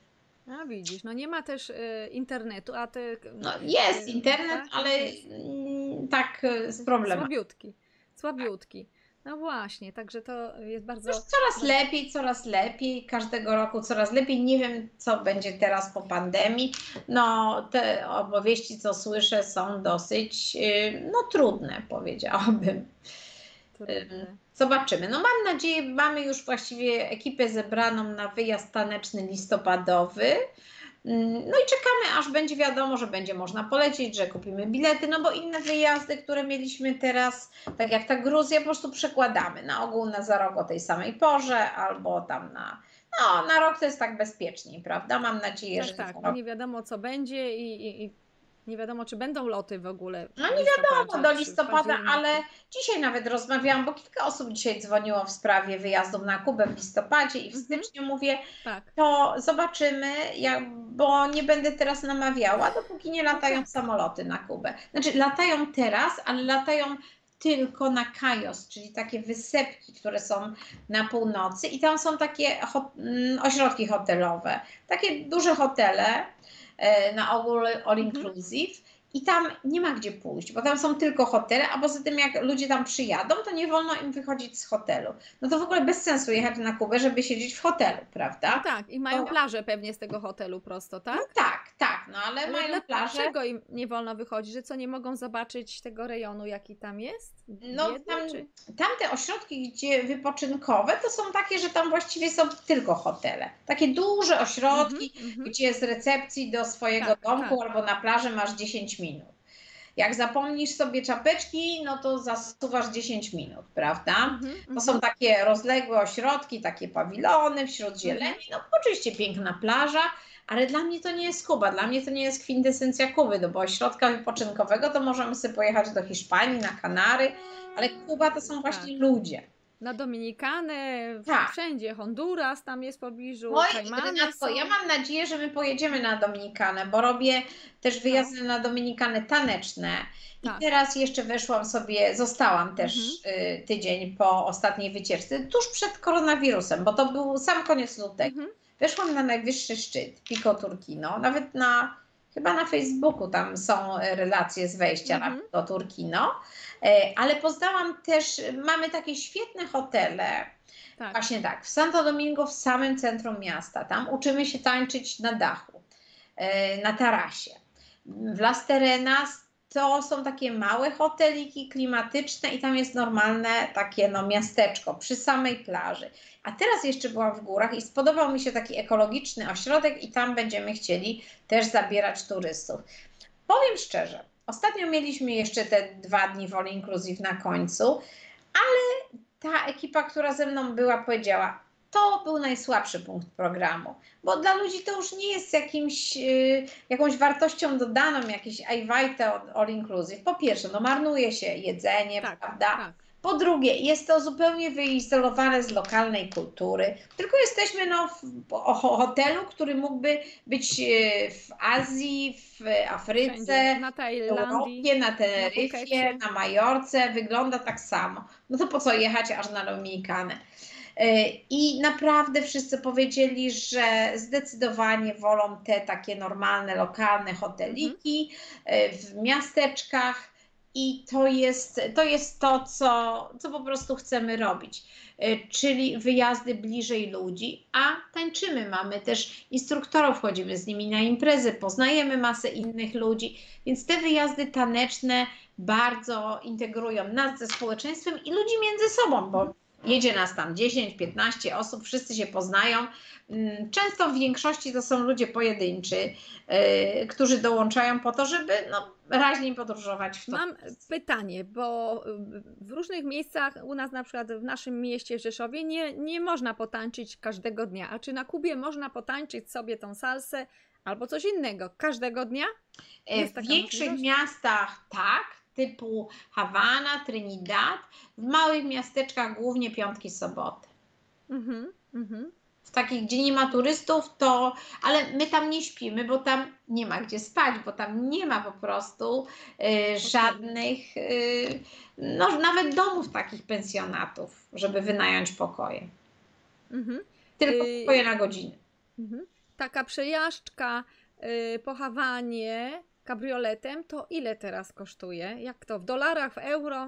A widzisz, no nie ma też y, internetu, a ty... No jest y, internet, tak? ale mm, tak y, z problemem. Słabiutki, słabiutki. No właśnie, także to jest bardzo... Już coraz lepiej, coraz lepiej, każdego roku coraz lepiej. Nie wiem, co będzie teraz po pandemii. No, te opowieści, co słyszę, są dosyć y, no, trudne, powiedziałabym. trudne. Zobaczymy. No mam nadzieję, mamy już właściwie ekipę zebraną na wyjazd taneczny listopadowy. Mm, No i czekamy, aż będzie wiadomo, że będzie można polecieć, że kupimy bilety, no bo inne wyjazdy, które mieliśmy teraz, tak jak ta Gruzja, po prostu przekładamy na ogół na za rok o tej samej porze, albo tam na, no na rok to jest tak bezpieczniej, prawda? Mam nadzieję, Tak, że tak, rok nie wiadomo co będzie i, i, i nie wiadomo czy będą loty w ogóle. No nie wiadomo, do listopada, ale dzisiaj nawet rozmawiałam, bo kilka osób dzisiaj dzwoniło w sprawie wyjazdów na Kubę w listopadzie i w Mhm. styczniu mówię, Tak, to zobaczymy, jak, bo nie będę teraz namawiała, dopóki nie latają samoloty na Kubę. Znaczy latają teraz, ale latają tylko na Kajos, czyli takie wysepki, które są na północy i tam są takie ho- mm, ośrodki hotelowe, takie duże hotele, na ogół all inclusive. I tam nie ma gdzie pójść, bo tam są tylko hotele, a poza tym jak ludzie tam przyjadą, to nie wolno im wychodzić z hotelu. No to w ogóle bez sensu jechać na Kubę, żeby siedzieć w hotelu, prawda? no tak, i mają To- plażę pewnie z tego hotelu prosto, tak? No tak, tak, no ale, Ale mają plażę. Dlaczego im nie wolno wychodzić? Że co, nie mogą zobaczyć tego rejonu, jaki tam jest? No tam, czy... tamte ośrodki, gdzie wypoczynkowe, to są takie, że tam właściwie są tylko hotele. Takie duże ośrodki, Mhm, mhm. gdzie z recepcji do swojego Tak, domku tak. albo na plaży masz 10 minut. Jak zapomnisz sobie czapeczki, no to zasuwasz 10 minut, prawda? Mhm, To mhm. są takie rozległe ośrodki, takie pawilony wśród zieleni. No oczywiście piękna plaża, ale dla mnie to nie jest Kuba. Dla mnie to nie jest kwintesencja Kuby, no bo ośrodka wypoczynkowego to możemy sobie pojechać do Hiszpanii, na Kanary, ale Kuba to są właśnie ludzie. Na Dominikanę, Tak. wszędzie, Honduras tam jest w pobliżu, Oj, Kajmany Renatko, ja mam nadzieję, że my pojedziemy na Dominikanę, bo robię też wyjazdy na Dominikanę taneczne. I Tak. teraz jeszcze weszłam sobie, zostałam też y, tydzień po ostatniej wycieczce, tuż przed koronawirusem, bo to był sam koniec lutego. Mhm. Weszłam na najwyższy szczyt, Pico Turkino, nawet na, chyba na Facebooku tam są relacje z wejścia Mhm. na Pico Turkino, ale poznałam też, mamy takie świetne hotele, Tak. Właśnie tak, w Santo Domingo w samym centrum miasta. Tam uczymy się tańczyć na dachu, e, na tarasie. W Las Terenas to są takie małe hoteliki klimatyczne i tam jest normalne takie no miasteczko przy samej plaży. A teraz jeszcze byłam w górach i spodobał mi się taki ekologiczny ośrodek i tam będziemy chcieli też zabierać turystów. Powiem szczerze, ostatnio mieliśmy jeszcze te dwa dni All Inclusive na końcu, ale ta ekipa, która ze mną była, powiedziała, to był najsłabszy punkt programu, bo dla ludzi to już nie jest jakimś, y, jakąś wartością dodaną, jakieś ajwajte all inclusive. Po pierwsze, no marnuje się jedzenie, Tak, prawda? tak. Po drugie, jest to zupełnie wyizolowane z lokalnej kultury. Tylko jesteśmy no, w hotelu, który mógłby być y, w Azji, w Afryce, Wszędzie. Na w Tajlandii. Europie, na Teneryfie, Phukecie. na Majorce, wygląda tak samo. No to po co jechać aż na Dominikanę? E, I naprawdę wszyscy powiedzieli, że zdecydowanie wolą te takie normalne, lokalne hoteliki e, w miasteczkach i to jest to, jest to co, co po prostu chcemy robić. E, Czyli wyjazdy bliżej ludzi, a tańczymy. Mamy też instruktorów, chodzimy z nimi na imprezy, poznajemy masę innych ludzi, więc te wyjazdy taneczne bardzo integrują nas ze społeczeństwem i ludzi między sobą, bo jedzie nas tam 10, 15 osób, wszyscy się poznają. Mm, Często w większości to są ludzie pojedynczy, yy, którzy dołączają po to, żeby no, raźniej podróżować w to. Mam pytanie, bo y, w różnych miejscach, u nas na przykład w naszym mieście Rzeszowie, nie, nie można potańczyć każdego dnia. A czy na Kubie można potańczyć sobie tą salsę albo coś innego każdego dnia? E, Jest W większych miastach tak, typu Hawana, Trinidad, w małych miasteczkach głównie piątki, soboty. Mhm, mhm. W takich, gdzie nie ma turystów, to. Ale my tam nie śpimy, bo tam nie ma gdzie spać, bo tam nie ma po prostu y, żadnych, y, no nawet domów takich pensjonatów, żeby wynająć pokoje. Mhm. Tylko Y- pokoje na godzinę. Mhm. Taka przejażdżka y, po Hawanie kabrioletem, to ile teraz kosztuje? Jak to? W dolarach, w euro?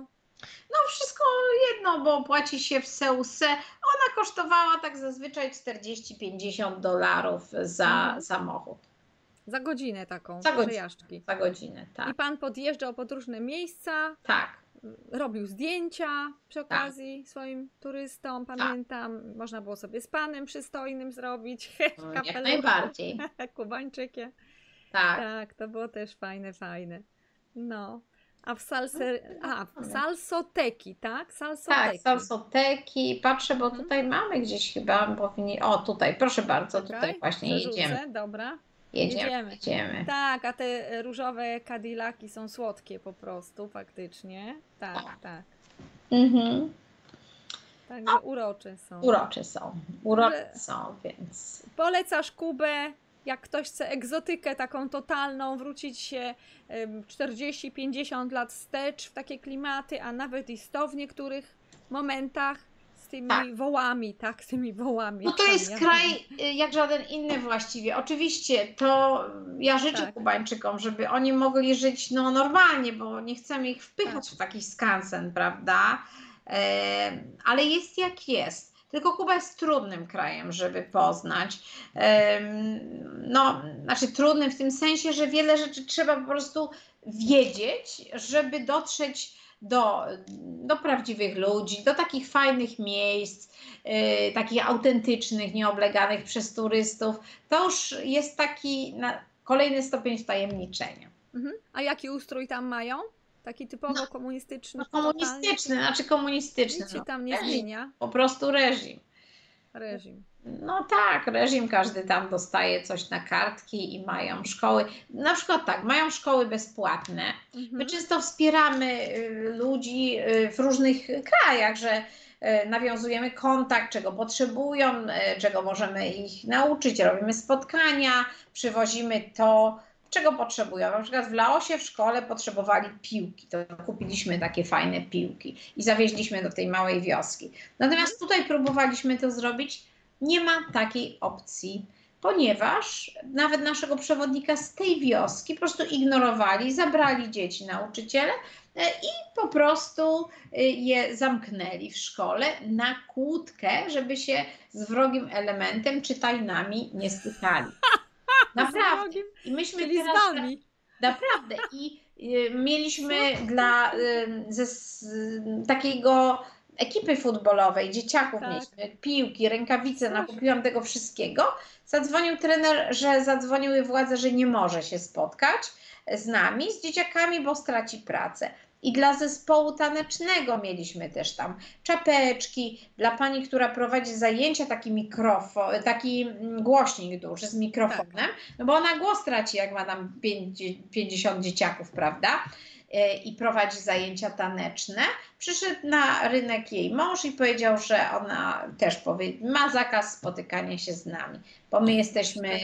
No wszystko jedno, bo płaci się w Seuse. Ona kosztowała tak zazwyczaj 40-50 dolarów za Mhm. samochód. Za godzinę taką Za godzinę. przejażdżki. Za godzinę, I tak. pan podjeżdżał pod różne miejsca, Tak. robił zdjęcia przy okazji swoim turystom, pamiętam. Można było sobie z panem przystojnym zrobić. No, Jak najbardziej. Kubańczykiem. Tak. Tak, to było też fajne, fajne. No. A w salse... A, w salsoteki, tak? Tak, Salsoteki. salsoteki. Patrzę, bo Mhm. tutaj mamy gdzieś chyba, powinni... O, tutaj, proszę bardzo, tutaj Czekaj, właśnie przerzucę, jedziemy. Dobra. Jedziemy, jedziemy. jedziemy. Tak, a te różowe Cadillaki są słodkie po prostu, faktycznie. Tak, Tak. tak. Mhm. Także urocze są. Urocze są, urocze są, więc Polecasz Kubę, jak ktoś chce egzotykę taką totalną, wrócić się em, 40-50 lat wstecz w takie klimaty, a nawet i 100 w niektórych momentach z tymi Tak. wołami, tak, z tymi wołami. No to jest tam kraj y, jak żaden inny właściwie. Oczywiście to ja życzę Tak. Kubańczykom, żeby oni mogli żyć no, normalnie, bo nie chcemy ich wpychać Tak. w taki skansen, prawda? E, ale jest jak jest. Tylko Kuba jest trudnym krajem, żeby poznać. No, znaczy trudnym w tym sensie, że wiele rzeczy trzeba po prostu wiedzieć, żeby dotrzeć do, do prawdziwych ludzi, do takich fajnych miejsc, y, takich autentycznych, nieobleganych przez turystów. To już jest taki kolejny stopień wtajemniczenia. Mhm. A jaki ustrój tam mają? Taki typowo No, komunistyczny? No, totalnie? komunistyczny, znaczy komunistyczny. Nic No, tam nie reżim, zmienia. po prostu reżim. Reżim. No tak, reżim każdy tam dostaje coś na kartki i mają szkoły. Na przykład tak, mają szkoły bezpłatne. My Mhm. często wspieramy y, ludzi y, w różnych krajach, że y, nawiązujemy kontakt, czego potrzebują, czego możemy ich nauczyć, robimy spotkania, przywozimy to, czego potrzebują. Na przykład w Laosie w szkole potrzebowali piłki, to kupiliśmy takie fajne piłki i zawieźliśmy do tej małej wioski. Natomiast tutaj próbowaliśmy to zrobić, nie ma takiej opcji ponieważ nawet naszego przewodnika z tej wioski po prostu ignorowali, zabrali dzieci nauczyciele e, i po prostu e, je zamknęli w szkole na kłódkę, żeby się z wrogim elementem czy tajnami nie stykali. Naprawdę. I myśmy Czyli z teraz wami. Naprawdę. I y, mieliśmy dla y, ze, z, takiego ekipy futbolowej, dzieciaków Tak. mieliśmy, piłki, rękawice, Proszę. nakupiłam tego wszystkiego. Zadzwonił trener, że zadzwoniły władze, że nie może się spotkać z nami, z dzieciakami, bo straci pracę. I dla zespołu tanecznego mieliśmy też tam czapeczki, dla pani, która prowadzi zajęcia, taki mikrofon, taki mm, głośnik duży z mikrofonem, no bo ona głos traci, jak ma tam pięć- 50 dzieciaków, prawda? E, I prowadzi zajęcia taneczne. Przyszedł na rynek jej mąż i powiedział, że ona też powie, ma zakaz spotykania się z nami, bo my jesteśmy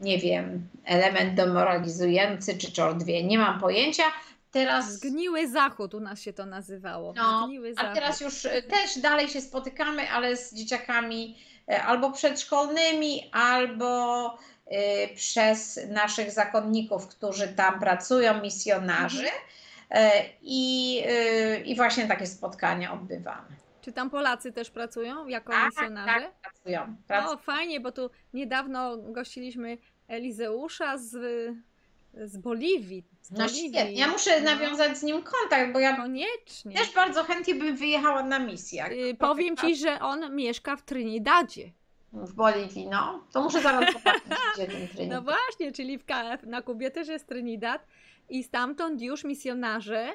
nie wiem, element demoralizujący czy czordwie, nie mam pojęcia. Teraz, Zgniły zachód u nas się to nazywało. no, a teraz już e, też dalej się spotykamy, ale z dzieciakami e, albo przedszkolnymi, albo e, przez naszych zakonników, którzy tam pracują, misjonarzy. E, I, I właśnie takie spotkania odbywamy. Czy tam Polacy też pracują jako Tak, misjonarze? tak, pracują. pracują. O, fajnie, bo tu niedawno gościliśmy Elizeusza z z Boliwii. Z No Boliwii. świetnie. Ja muszę No, nawiązać z nim kontakt, bo ja Koniecznie. też bardzo chętnie bym wyjechała na misję. Y, to Powiem ci, że on mieszka w Trinidadzie. W Boliwii, no. To muszę zaraz zobaczyć, gdzie ten trening. No właśnie, czyli w KF na Kubie też jest Trinidad i stamtąd już misjonarze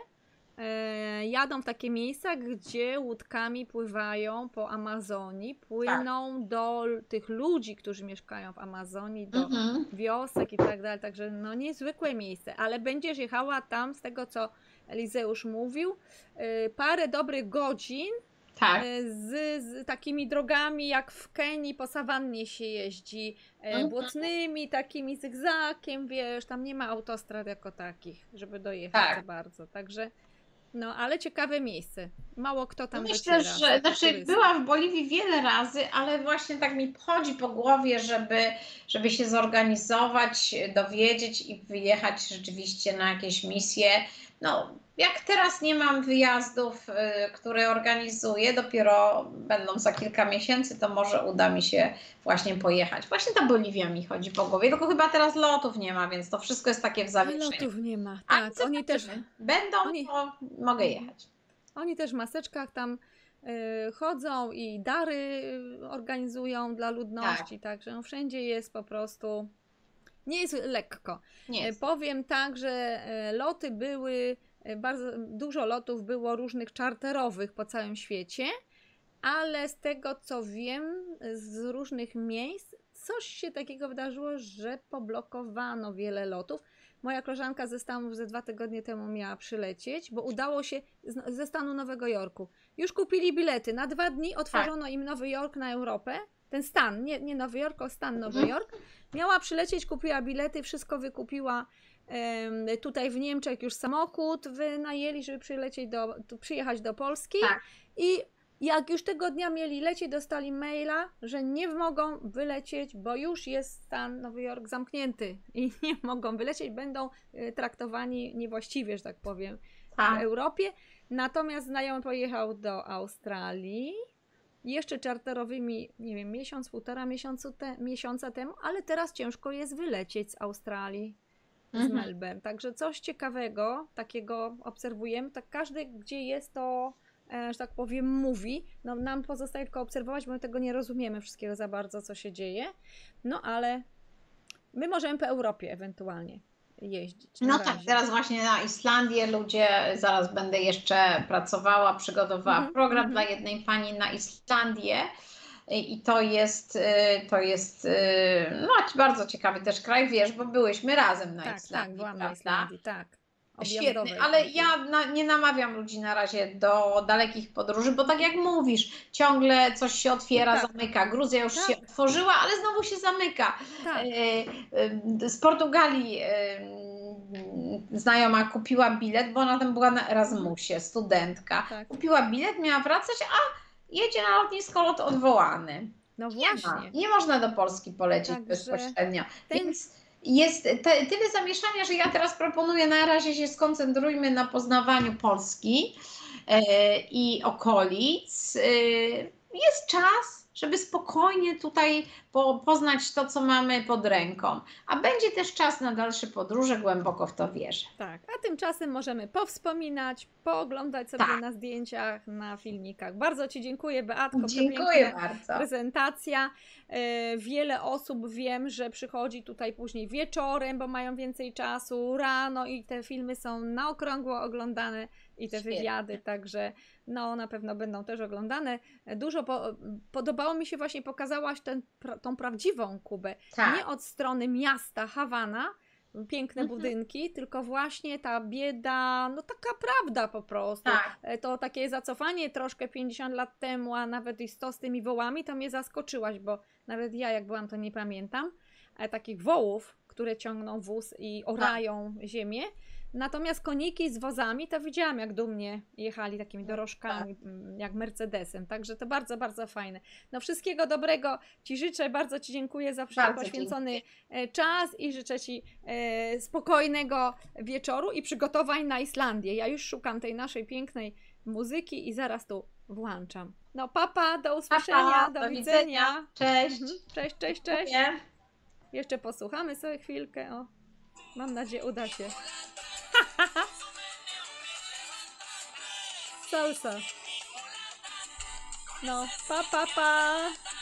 jadą w takie miejsca, gdzie łódkami pływają po Amazonii, płyną do l- tych ludzi, którzy mieszkają w Amazonii, do Mhm. wiosek i tak dalej, także no niezwykłe miejsce, ale będziesz jechała tam, z tego co Elizeusz mówił, e, parę dobrych godzin Tak. E, z, z takimi drogami jak w Kenii po sawannie się jeździ, e, Mhm. błotnymi, takimi zygzakiem, wiesz, tam nie ma autostrad jako takich, żeby dojechać Tak. bardzo, także no, ale ciekawe miejsce. Mało kto tam Myślę, dociera. że znaczy turysta. byłam w Boliwii wiele razy, ale właśnie tak mi chodzi po głowie, żeby, żeby się zorganizować, dowiedzieć i wyjechać rzeczywiście na jakieś misje. No, jak teraz nie mam wyjazdów, y, które organizuję, dopiero będą za kilka miesięcy, to może uda mi się właśnie pojechać. Właśnie ta Boliwia mi chodzi po głowie, tylko chyba teraz lotów nie ma, więc to wszystko jest takie w zawieszeniu. Lotów nie ma, A, tak, oni też, zobaczymy. Będą, oni- to mogę jechać. oni też w maseczkach tam y, chodzą i dary y, organizują dla ludności, także no, wszędzie jest po prostu, nie jest lekko. Nie. E, Powiem tak, że loty były, bardzo dużo lotów było różnych czarterowych po całym świecie, ale z tego co wiem z różnych miejsc, coś się takiego wydarzyło, że poblokowano wiele lotów. Moja koleżanka ze Stanów ze dwa tygodnie temu miała przylecieć, bo udało się ze stanu Nowego Jorku. Już kupili bilety. Na dwa dni otworzono im Nowy Jork na Europę. Ten stan, nie, nie Nowy Jork, o stan Nowy Mhm. Jork. Miała przylecieć, kupiła bilety, wszystko wykupiła. Tutaj w Niemczech już samochód wynajęli, żeby przylecieć do, przyjechać do Polski. Tak. I jak już tego dnia mieli lecieć, dostali maila, że nie mogą wylecieć, bo już jest stan Nowy Jork zamknięty i nie mogą wylecieć, będą y, traktowani niewłaściwie, że tak powiem, w Tak. Europie. Natomiast znajomy pojechał do Australii jeszcze czarterowymi, nie wiem, miesiąc, półtora miesiącu te, miesiąca temu, ale teraz ciężko jest wylecieć z Australii, z Mhm. Melbourne. Także coś ciekawego, takiego obserwujemy. Tak każdy, gdzie jest to, e, że tak powiem, mówi. No, nam pozostaje tylko obserwować, bo my tego nie rozumiemy wszystkiego za bardzo, co się dzieje. No ale my możemy po Europie ewentualnie jeździć. No tak, razie. teraz właśnie na Islandię ludzie, zaraz będę jeszcze pracowała, przygotowałam Mhm, program mhm. dla jednej pani na Islandię i to jest, y, to jest y, no, bardzo ciekawy też kraj, wiesz, bo byłyśmy razem na Tak, Islandii, tak, byłam na? Islandii, tak. Świetny, ale ja na, nie namawiam ludzi na razie do dalekich podróży, bo tak jak mówisz, ciągle coś się otwiera, Tak. zamyka. Gruzja już Tak. się otworzyła, ale znowu się zamyka. Tak, e, Z Portugalii znajoma kupiła bilet, bo ona tam była na Erasmusie, studentka. tak. Kupiła bilet, miała wracać, a jedzie na lotnisko lot odwołany. No Nie, ma, właśnie. nie można do Polski polecieć Także bezpośrednio. ten- Więc jest te, tyle zamieszania, że ja teraz proponuję na razie się skoncentrujmy na poznawaniu Polski e, i okolic. E, jest czas, żeby spokojnie tutaj po, poznać to, co mamy pod ręką. A będzie też czas na dalsze podróże, głęboko w to wierzę. Tak, a tymczasem możemy powspominać, pooglądać sobie Tak. na zdjęciach, na filmikach. Bardzo Ci dziękuję, Beatko. Dziękuję bardzo. Prezentacja. E, Wiele osób wiem, że przychodzi tutaj później wieczorem, bo mają więcej czasu, rano i te filmy są na okrągło oglądane i te Świetnie. wywiady, także no na pewno będą też oglądane. Dużo po, podobało mi się właśnie, pokazałaś ten, pra- tą prawdziwą Kubę. Tak. Nie od strony miasta Hawana, piękne Mhm. budynki, tylko właśnie ta bieda, no taka prawda po prostu. Tak. E, To takie zacofanie troszkę 50 lat temu, a nawet i 100 z tymi wołami, to mnie zaskoczyłaś, bo nawet ja jak byłam, to nie pamiętam. E, Takich wołów, które ciągną wóz i orają ziemię. Natomiast koniki z wozami to widziałam, jak dumnie jechali takimi dorożkami, mm, jak Mercedesem. Także to bardzo, bardzo fajne. No wszystkiego dobrego Ci życzę, bardzo Ci dziękuję za Bardzo poświęcony e, czas i życzę Ci e, spokojnego wieczoru i przygotowań na Islandię. Ja już szukam tej naszej pięknej muzyki i zaraz tu włączam. No papa, do usłyszenia, do, do widzenia. widzenia. Cześć. Mhm. Cześć, cześć, cześć. Jeszcze posłuchamy sobie chwilkę. O. Mam nadzieję, uda się. Salsa. No, pa, pa, pa.